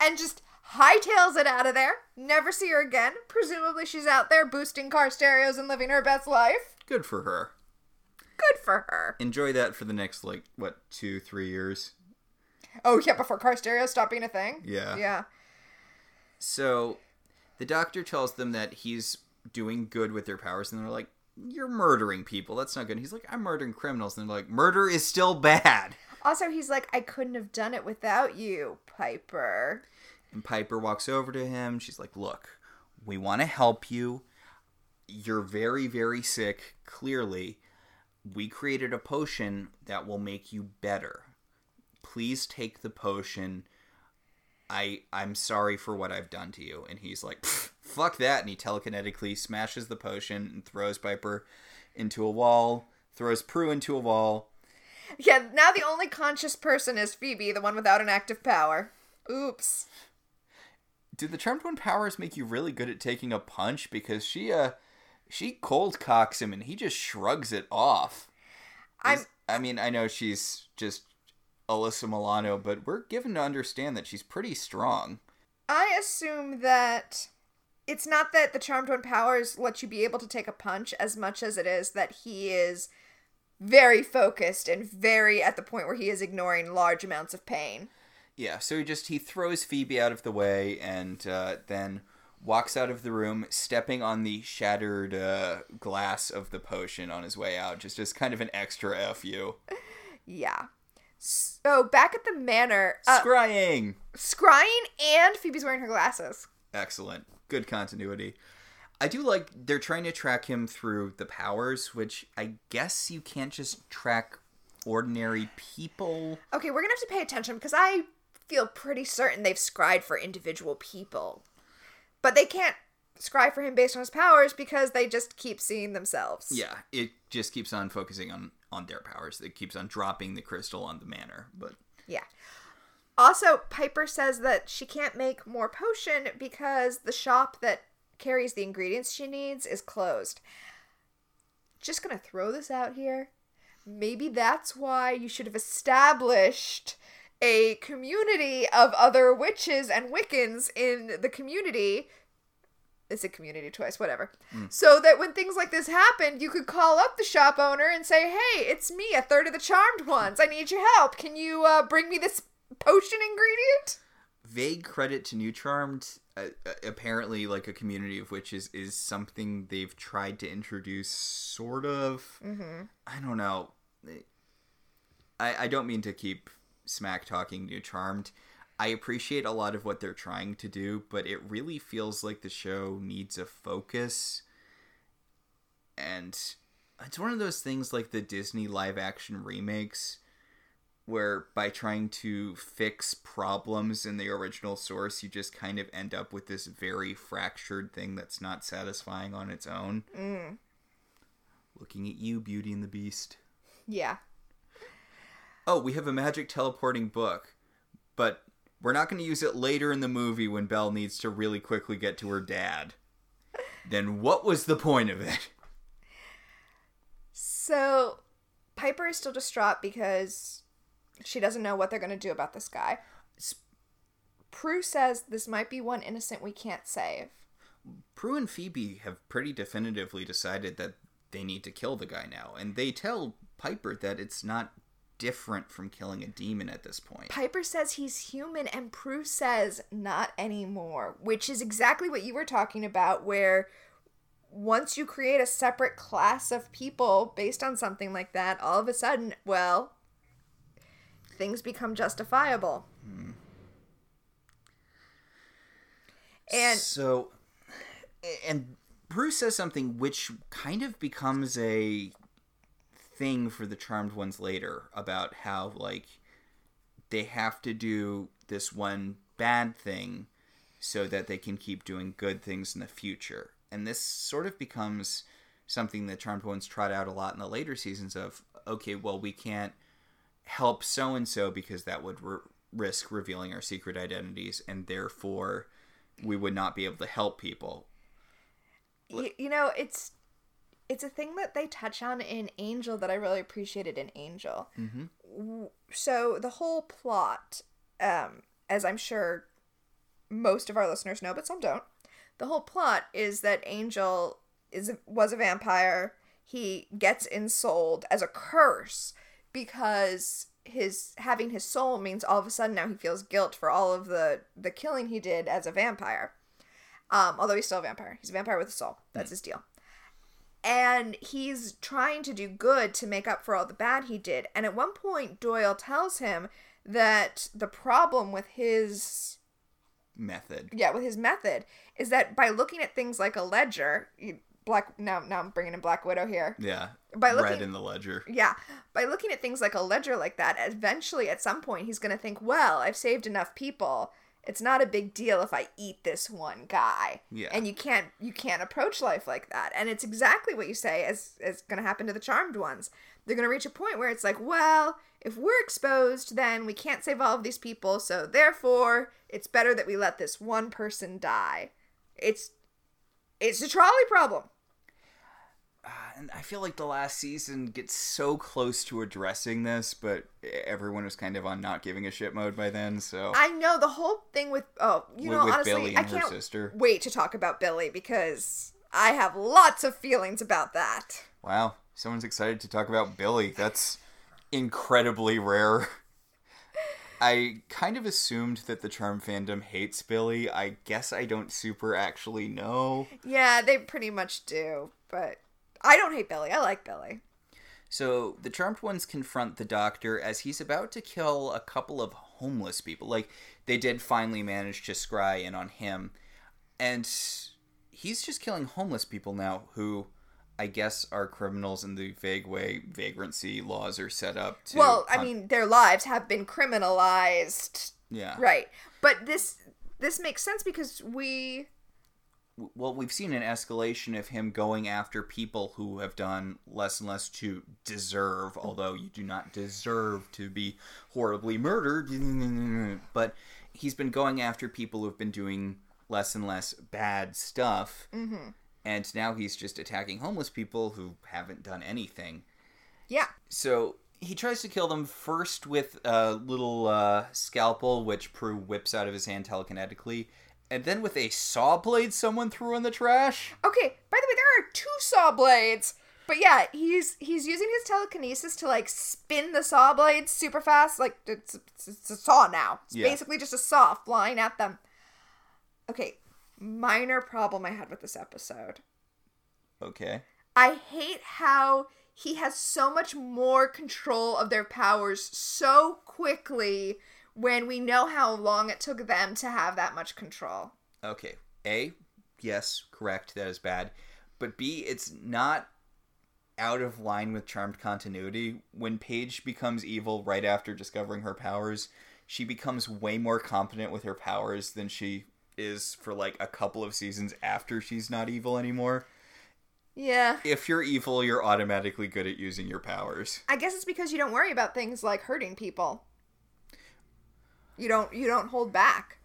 and just hightails it out of there. Never see her again. Presumably, she's out there boosting car stereos and living her best life. Good for her. Good for her. Enjoy that for the next, like, what, two, three years? Oh, yeah, before car stereos stop being a thing? Yeah. Yeah. So, the doctor tells them that he's doing good with their powers, and they're like, you're murdering people. That's not good. And he's like, I'm murdering criminals. And they're like, murder is still bad. Also, he's like, I couldn't have done it without you, Piper. And Piper walks over to him. She's like, Look, we want to help you. You're very, very sick, clearly. We created a potion that will make you better. Please take the potion. I I'm sorry for what I've done to you. And he's like, fuck that. And he telekinetically smashes the potion and throws Piper into a wall, throws Prue into a wall. Yeah, now the only conscious person is Phoebe, the one without an active power. Oops. Do the Charmed One powers make you really good at taking a punch? Because she, uh, she cold cocks him and he just shrugs it off. I'm. I mean, I know she's just Alyssa Milano, but we're given to understand that she's pretty strong. I assume that it's not that the Charmed One powers let you be able to take a punch as much as it is that he is very focused and very at the point where he is ignoring large amounts of pain. Yeah, so he just he throws Phoebe out of the way and uh, then walks out of the room, stepping on the shattered uh, glass of the potion on his way out, just as kind of an extra fu. Yeah. So back at the manor, uh, scrying, scrying, and Phoebe's wearing her glasses. Excellent, good continuity. I do like they're trying to track him through the powers, which I guess you can't just track ordinary people. Okay, we're gonna have to pay attention because I feel pretty certain they've scried for individual people, but they can't scry for him based on his powers because they just keep seeing themselves. Yeah, it just keeps on focusing on on their powers. It keeps on dropping the crystal on the manor, but yeah. Also, Piper says that she can't make more potion because the shop that carries the ingredients she needs is closed. Just gonna throw this out here. Maybe that's why you should have established a community of other witches and Wiccans in the community it's a community choice, whatever. Mm. So that when things like this happened, you could call up the shop owner and say, "Hey, it's me, a third of the charmed ones. I need your help. Can you uh, bring me this potion ingredient?" Vague credit to New Charmed. Uh, uh, apparently, like a community of witches is something they've tried to introduce, sort of. Mm-hmm. I don't know. I I don't mean to keep smack talking New Charmed I appreciate a lot of what they're trying to do, but it really feels like the show needs a focus. And it's one of those things like the Disney live action remakes where by trying to fix problems in the original source, you just kind of end up with this very fractured thing that's not satisfying on its own. Mm. Looking at you, Beauty and the Beast. Yeah. Oh, we have a magic teleporting book, but we're not going to use it later in the movie when Belle needs to really quickly get to her dad. then what was the point of it? So, Piper is still distraught because she doesn't know what they're going to do about this guy. Prue says this might be one innocent we can't save. Prue and Phoebe have pretty definitively decided that they need to kill the guy now, and they tell Piper that it's not different from killing a demon at this point. Piper says he's human, and Prue says not anymore, which is exactly what you were talking about, where once you create a separate class of people based on something like that, all of a sudden, well, things become justifiable. Hmm. And so, and Prue says something which kind of becomes a thing for the Charmed ones later about how like they have to do this one bad thing so that they can keep doing good things in the future. And this sort of becomes something that Charmed ones trot out a lot in the later seasons of okay, well we can't help so and so because that would r- risk revealing our secret identities and therefore we would not be able to help people. you, you know, it's it's a thing that they touch on in Angel that I really appreciated in Angel. Mm-hmm. So the whole plot, um, as I'm sure most of our listeners know, but some don't, the whole plot is that Angel is was a vampire. He gets ensouled as a curse because his having his soul means all of a sudden now he feels guilt for all of the the killing he did as a vampire. Um, although he's still a vampire, he's a vampire with a soul. That's his deal and he's trying to do good to make up for all the bad he did. And at one point, Doyle tells him that the problem with his method, yeah, with his method, is that by looking at things like a ledger, Black now now I'm bringing in Black Widow here. Yeah, by looking, red in the ledger. Yeah, by looking at things like a ledger like that, eventually at some point he's going to think, well, I've saved enough people it's not a big deal if I eat this one guy. Yeah. And you can't you can't approach life like that. And it's exactly what you say as is gonna happen to the charmed ones. They're gonna reach a point where it's like, well, if we're exposed, then we can't save all of these people, so therefore it's better that we let this one person die. It's it's a trolley problem. Uh, and I feel like the last season gets so close to addressing this, but everyone was kind of on not giving a shit mode by then. So I know the whole thing with oh, you with, know, with honestly, Billy I and her can't sister. wait to talk about Billy because I have lots of feelings about that. Wow, someone's excited to talk about Billy. That's incredibly rare. I kind of assumed that the Charm fandom hates Billy. I guess I don't super actually know. Yeah, they pretty much do, but I don't hate Billy. I like Billy. So the Charmed Ones confront the Doctor as he's about to kill a couple of homeless people. Like, they did finally manage to scry in on him. And he's just killing homeless people now who I guess are criminals in the vague way vagrancy laws are set up to. Well, I mean, their lives have been criminalized. Yeah. Right. But this this makes sense because we well, we've seen an escalation of him going after people who have done less and less to deserve, although you do not deserve to be horribly murdered. But he's been going after people who've been doing less and less bad stuff. Mm-hmm. And now he's just attacking homeless people who haven't done anything. Yeah. So he tries to kill them first with a little uh, scalpel, which Prue whips out of his hand telekinetically and then with a saw blade someone threw in the trash. Okay, by the way, there are two saw blades. But yeah, he's he's using his telekinesis to like spin the saw blade super fast. Like it's, it's, a saw now. It's Yeah. basically just a saw flying at them. Okay, minor problem I had with this episode. Okay. I hate how he has so much more control of their powers so quickly when we know how long it took them to have that much control. Okay. A, yes, correct. That is bad. But B, it's not out of line with Charmed continuity. When Paige becomes evil right after discovering her powers, she becomes way more competent with her powers than she is for like a couple of seasons after she's not evil anymore. Yeah. If you're evil, you're automatically good at using your powers. I guess it's because you don't worry about things like hurting people. You don't you don't hold back.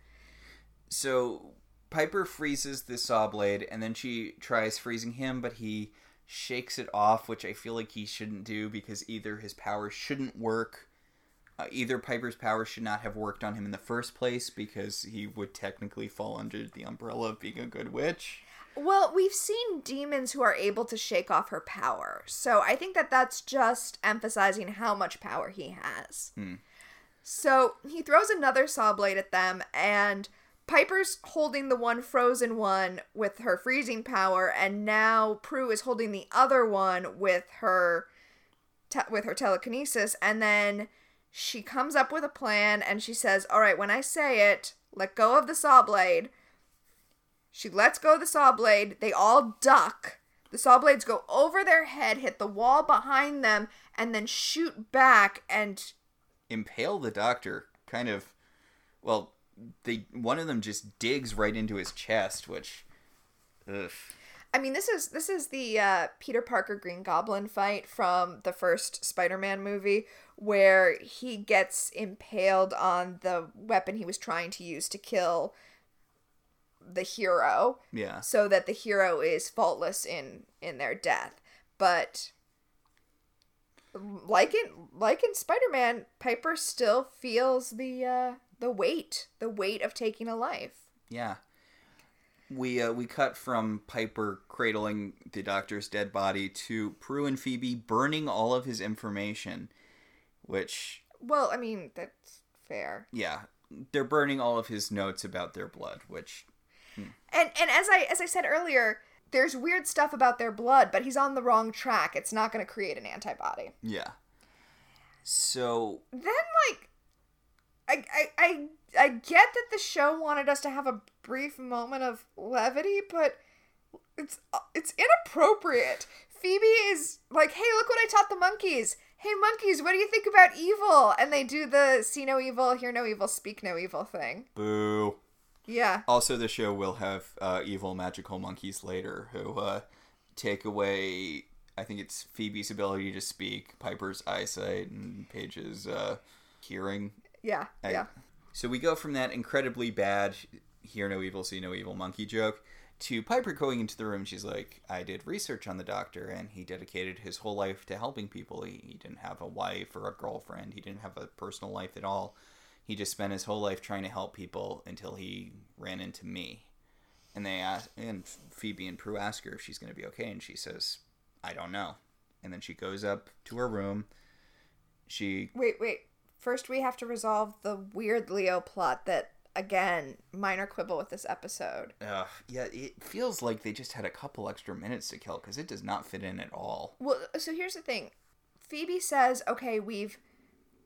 So Piper freezes the saw blade and then she tries freezing him, but he shakes it off, which I feel like he shouldn't do because either his powers shouldn't work Uh, either Piper's powers should not have worked on him in the first place because he would technically fall under the umbrella of being a good witch. Well, we've seen demons who are able to shake off her power. So I think that that's just emphasizing how much power he has. So he throws another saw blade at them, and Piper's holding the one frozen one with her freezing power, and now Prue is holding the other one with her te- with her telekinesis, and then she comes up with a plan and she says, "All right, when I say it, let go of the saw blade." She lets go of the saw blade. They all duck. The saw blades go over their head, hit the wall behind them, and then shoot back. And Impale the doctor, kind of. Well, they one of them just digs right into his chest, which. Ugh. I mean, this is this is the uh, Peter Parker Green Goblin fight from the first Spider-Man movie, where he gets impaled on the weapon he was trying to use to kill the hero. Yeah. so that the hero is faultless in in their death but like in like in spider-man piper still feels the uh the weight the weight of taking a life. Yeah. We uh, we cut from Piper cradling the doctor's dead body to Prue and Phoebe burning all of his information, which well i mean that's fair. Yeah, they're burning all of his notes about their blood, which and and as i as i said earlier there's weird stuff about their blood but he's on the wrong track it's not going to create an antibody yeah. So then like I, I I I get that the show wanted us to have a brief moment of levity, but it's it's inappropriate. Phoebe is like, "Hey, look what I taught the monkeys. Hey, monkeys, what do you think about evil?" And they do the "see no evil, hear no evil, speak no evil" thing. boo. Yeah, Also, the show will have uh, evil magical monkeys later who uh, take away. I think it's Phoebe's ability to speak, Piper's eyesight, and Paige's uh, hearing. yeah, I- yeah. So we go from that incredibly bad hear no evil, see no evil monkey joke to Piper going into the room. She's like, I did research on the doctor, and he dedicated his whole life to helping people. He, he didn't have a wife or a girlfriend, he didn't have a personal life at all. He just spent his whole life trying to help people until he ran into me. And they ask, and Phoebe and Prue ask her if she's going to be okay, and she says, I don't know. And then she goes up to her room. She Wait, wait. First, we have to resolve the weird Leo plot that, again, minor quibble with this episode. Ugh, yeah, it feels like they just had a couple extra minutes to kill because it does not fit in at all. Well, so here's the thing. Phoebe says, "Okay, we've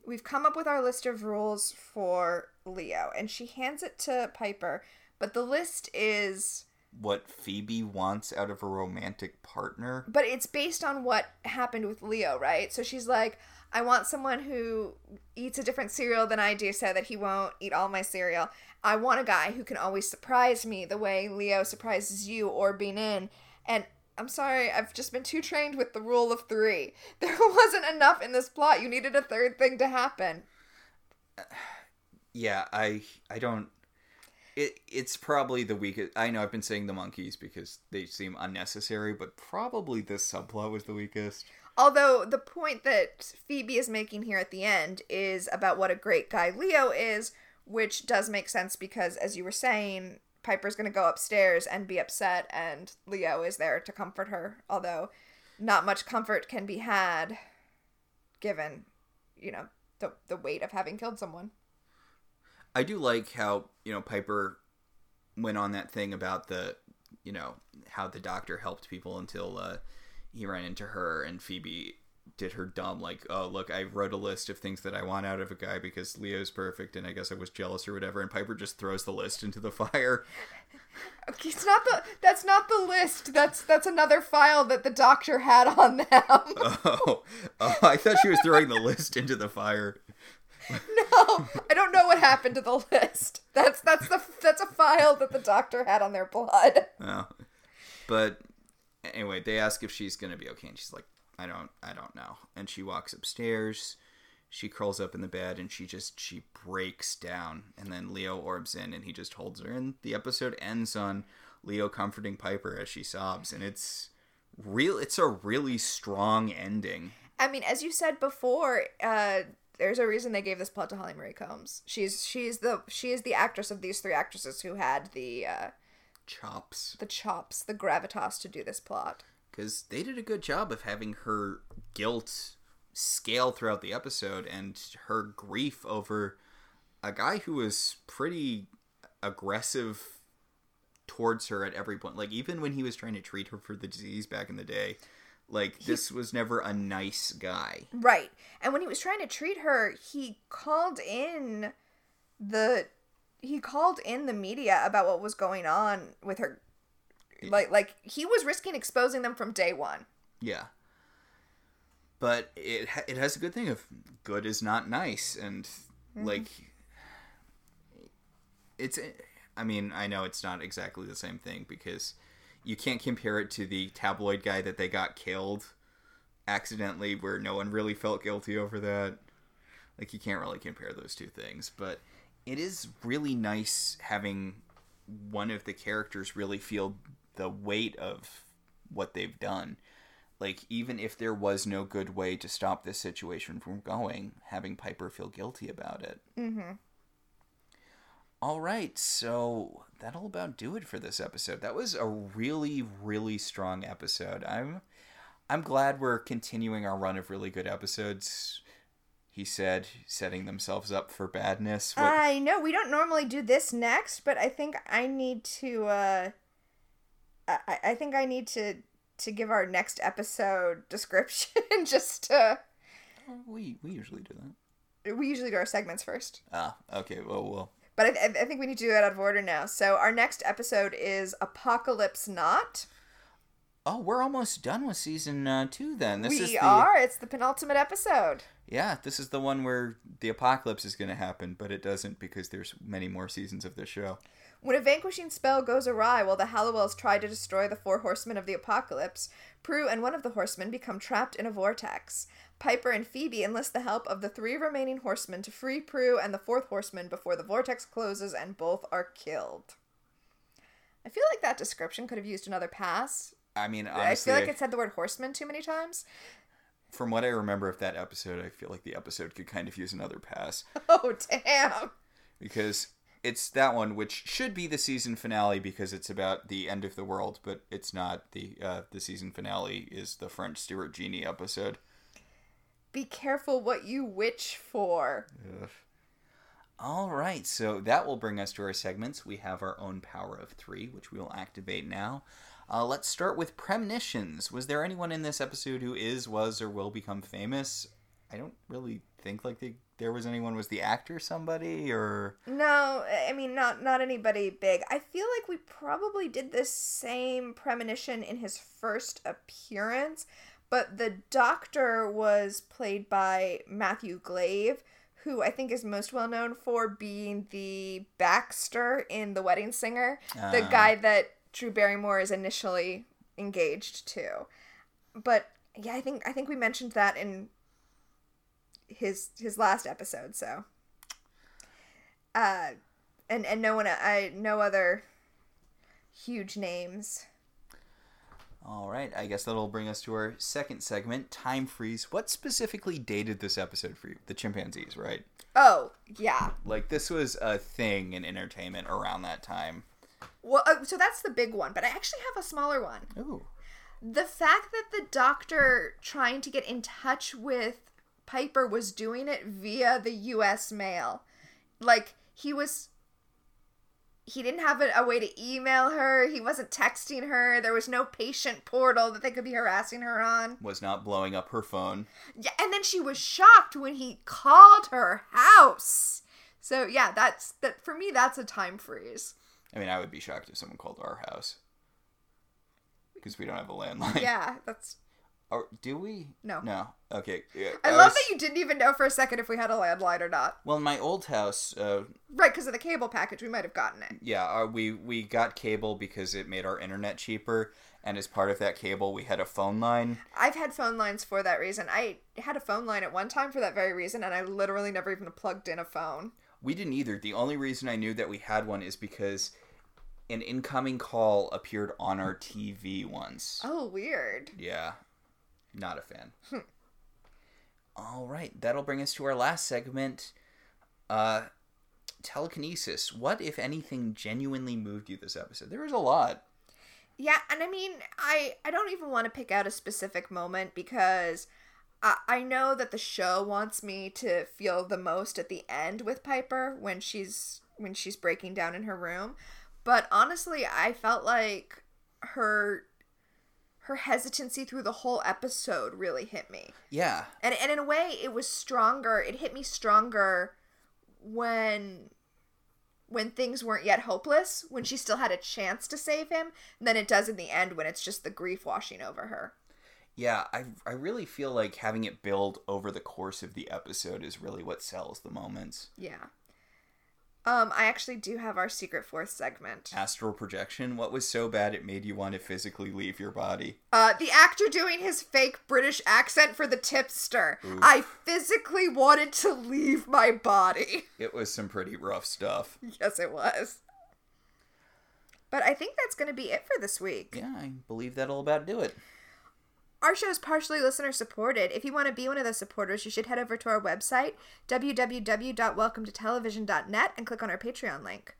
we've come up with our list of rules for Leo." And she hands it to Piper, but the list is What Phoebe wants out of a romantic partner? but it's based on what happened with Leo, right? So she's like, I want someone who eats a different cereal than I do so that he won't eat all my cereal. I want a guy who can always surprise me the way Leo surprises you or Benin. And I'm sorry, I've just been too trained with the rule of three. There wasn't enough in this plot. You needed a third thing to happen. Yeah, I I don't. It it's probably the weakest. I know I've been saying the monkeys because they seem unnecessary, but probably this subplot was the weakest. Although the point that Phoebe is making here at the end is about what a great guy Leo is, which does make sense because, as you were saying, Piper's going to go upstairs and be upset, and Leo is there to comfort her. Although, not much comfort can be had given, you know, the, the weight of having killed someone. I do like how you know Piper went on that thing about the you know how the doctor helped people until uh, he ran into her and Phoebe did her dumb like oh look I wrote a list of things that I want out of a guy because Leo's perfect and I guess I was jealous or whatever and Piper just throws the list into the fire. Okay, it's not the that's not the list. That's that's another file that the doctor had on them. Oh, oh I thought she was throwing the list into the fire. No, I don't know what happened to the list. That's that's the that's a file that the doctor had on their blood. Oh. But anyway, they ask if she's gonna be okay, and she's like, "I don't, I don't know." And she walks upstairs. She curls up in the bed, and she just she breaks down. And then Leo orbs in, and he just holds her. And the episode ends on Leo comforting Piper as she sobs, and it's real. It's a really strong ending. I mean, as you said before, uh, there's a reason they gave this plot to Holly Marie Combs. She's she's the she is the actress of these three actresses who had the uh, Chops. the chops, the gravitas to do this plot. Because they did a good job of having her guilt scale throughout the episode and her grief over a guy who was pretty aggressive towards her at every point. Like, even when he was trying to treat her for the disease back in the day, like, this was never a nice guy. Right. And when he was trying to treat her, he called in the he called in the media about what was going on with her. Like like he was risking exposing them from day 1. Yeah. But it it has a good thing of good is not nice and mm-hmm. like it's I mean, I know it's not exactly the same thing because you can't compare it to the tabloid guy that they got killed accidentally where no one really felt guilty over that. Like you can't really compare those two things, but it is really nice having one of the characters really feel the weight of what they've done. Like even if there was no good way to stop this situation from going, having Piper feel guilty about it. Mhm. All right, so that'll about do it for this episode. That was a really, really strong episode. I'm, I'm glad we're continuing our run of really good episodes. He said, setting themselves up for badness. What- I know we don't normally do this next, but I think I need to. uh I I think I need to to give our next episode description just to. we we usually do that. We usually do our segments first, Ah, okay. Well, well. but I, I think we need to do it out of order now. So our next episode is Apocalypse Not. Oh, we're almost done with season uh, two. Then this we is the are. It's the penultimate episode. yeah. This is the one where the apocalypse is going to happen, but it doesn't because there's many more seasons of this show. When a vanquishing spell goes awry while the Halliwells try to destroy the four horsemen of the apocalypse, Prue and one of the horsemen become trapped in a vortex. Piper and Phoebe enlist the help of the three remaining horsemen to free Prue and the fourth horseman before the vortex closes and both are killed. I feel like that description could have used another pass. I mean, I feel like it said the word horseman too many times. from what I remember of that episode, I feel like the episode could kind of use another pass Oh, damn. because it's that one which should be the season finale because it's about the end of the world, but it's not. the uh, The season finale is the French Stewart Genie episode. Be careful what you wish for. All right, so that will bring us to our segments. We have our own power of three, which we will activate now. Uh, let's start with premonitions. Was there anyone in this episode who is, was, or will become famous? I don't really think like they, there was anyone. Was the actor somebody or? No, I mean not not anybody big. I feel like we probably did the same premonition in his first appearance, but the doctor was played by Matthew Glave, who I think is most well known for being the Baxter in The Wedding Singer, the Ah. guy that Drew Barrymore is initially engaged to. But yeah, I think I think we mentioned that in his his last episode, so uh and and no one I no other huge names. All right, I guess that'll bring us to our second segment, time freeze. What specifically dated this episode for you? The chimpanzees, right? Oh, yeah. Like this was a thing in entertainment around that time. Well, uh, so that's the big one, but I actually have a smaller one. Ooh. The fact that the doctor trying to get in touch with Piper was doing it via the US mail. Like he was he didn't have a, a way to email her. He wasn't texting her. There was no patient portal that they could be harassing her on. Was not blowing up her phone. Yeah, and then she was shocked when he called her house. So yeah, that's that for me. That's a time freeze. I mean, I would be shocked if someone called our house because we don't have a landline. Yeah, that's. Or do we? No. No. Okay. Yeah, I love was- that you didn't even know for a second if we had a landline or not. Well, in my old house, uh, Right, because of the cable package, we might have gotten it. yeah, uh, we we got cable because it made our internet cheaper, and as part of that cable, we had a phone line. I've had phone lines for that reason. I had a phone line at one time for that very reason, and I literally never even plugged in a phone. We didn't either. The only reason I knew that we had one is because an incoming call appeared on our TV once. Oh, weird. Yeah, not a fan. All right, that'll bring us to our last segment. Uh, telekinesis. What, if anything, genuinely moved you this episode? There was a lot. Yeah, and I mean, I I don't even want to pick out a specific moment because I I know that the show wants me to feel the most at the end with Piper when she's when she's breaking down in her room, but honestly, I felt like her her hesitancy through the whole episode really hit me. Yeah. And and in a way it was stronger. It hit me stronger when when things weren't yet hopeless, when she still had a chance to save him, than it does in the end when it's just the grief washing over her. Yeah, I, I really feel like having it build over the course of the episode is really what sells the moments. Yeah. Um, I actually do have our secret fourth segment. Astral projection, what was so bad it made you want to physically leave your body? Uh, the actor doing his fake British accent for the tipster. I physically wanted to leave my body. It was some pretty rough stuff. Yes, it was. But I think that's going to be it for this week. Yeah, I believe that'll about do it. Our show is partially listener supported. If you want to be one of those supporters, you should head over to our website, www.welcometotelevision.net, and click on our Patreon link.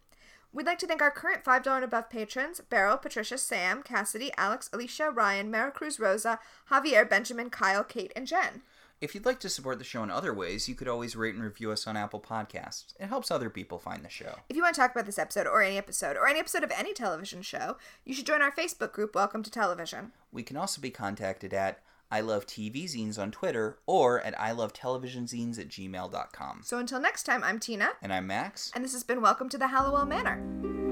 We'd like to thank our current $5 and above patrons Beryl, Patricia, Sam, Cassidy, Alex, Alicia, Ryan, Maricruz, Rosa, Javier, Benjamin, Kyle, Kate, and Jen. If you'd like to support the show in other ways, you could always rate and review us on Apple Podcasts. It helps other people find the show. If you want to talk about this episode or any episode or any episode of any television show, you should join our Facebook group, Welcome to Television. We can also be contacted at I Love TV Zines on Twitter or at I Love Television Zines at gmail.com. So until next time, I'm Tina, And I'm Max. and this has been Welcome to the Halliwell Manor.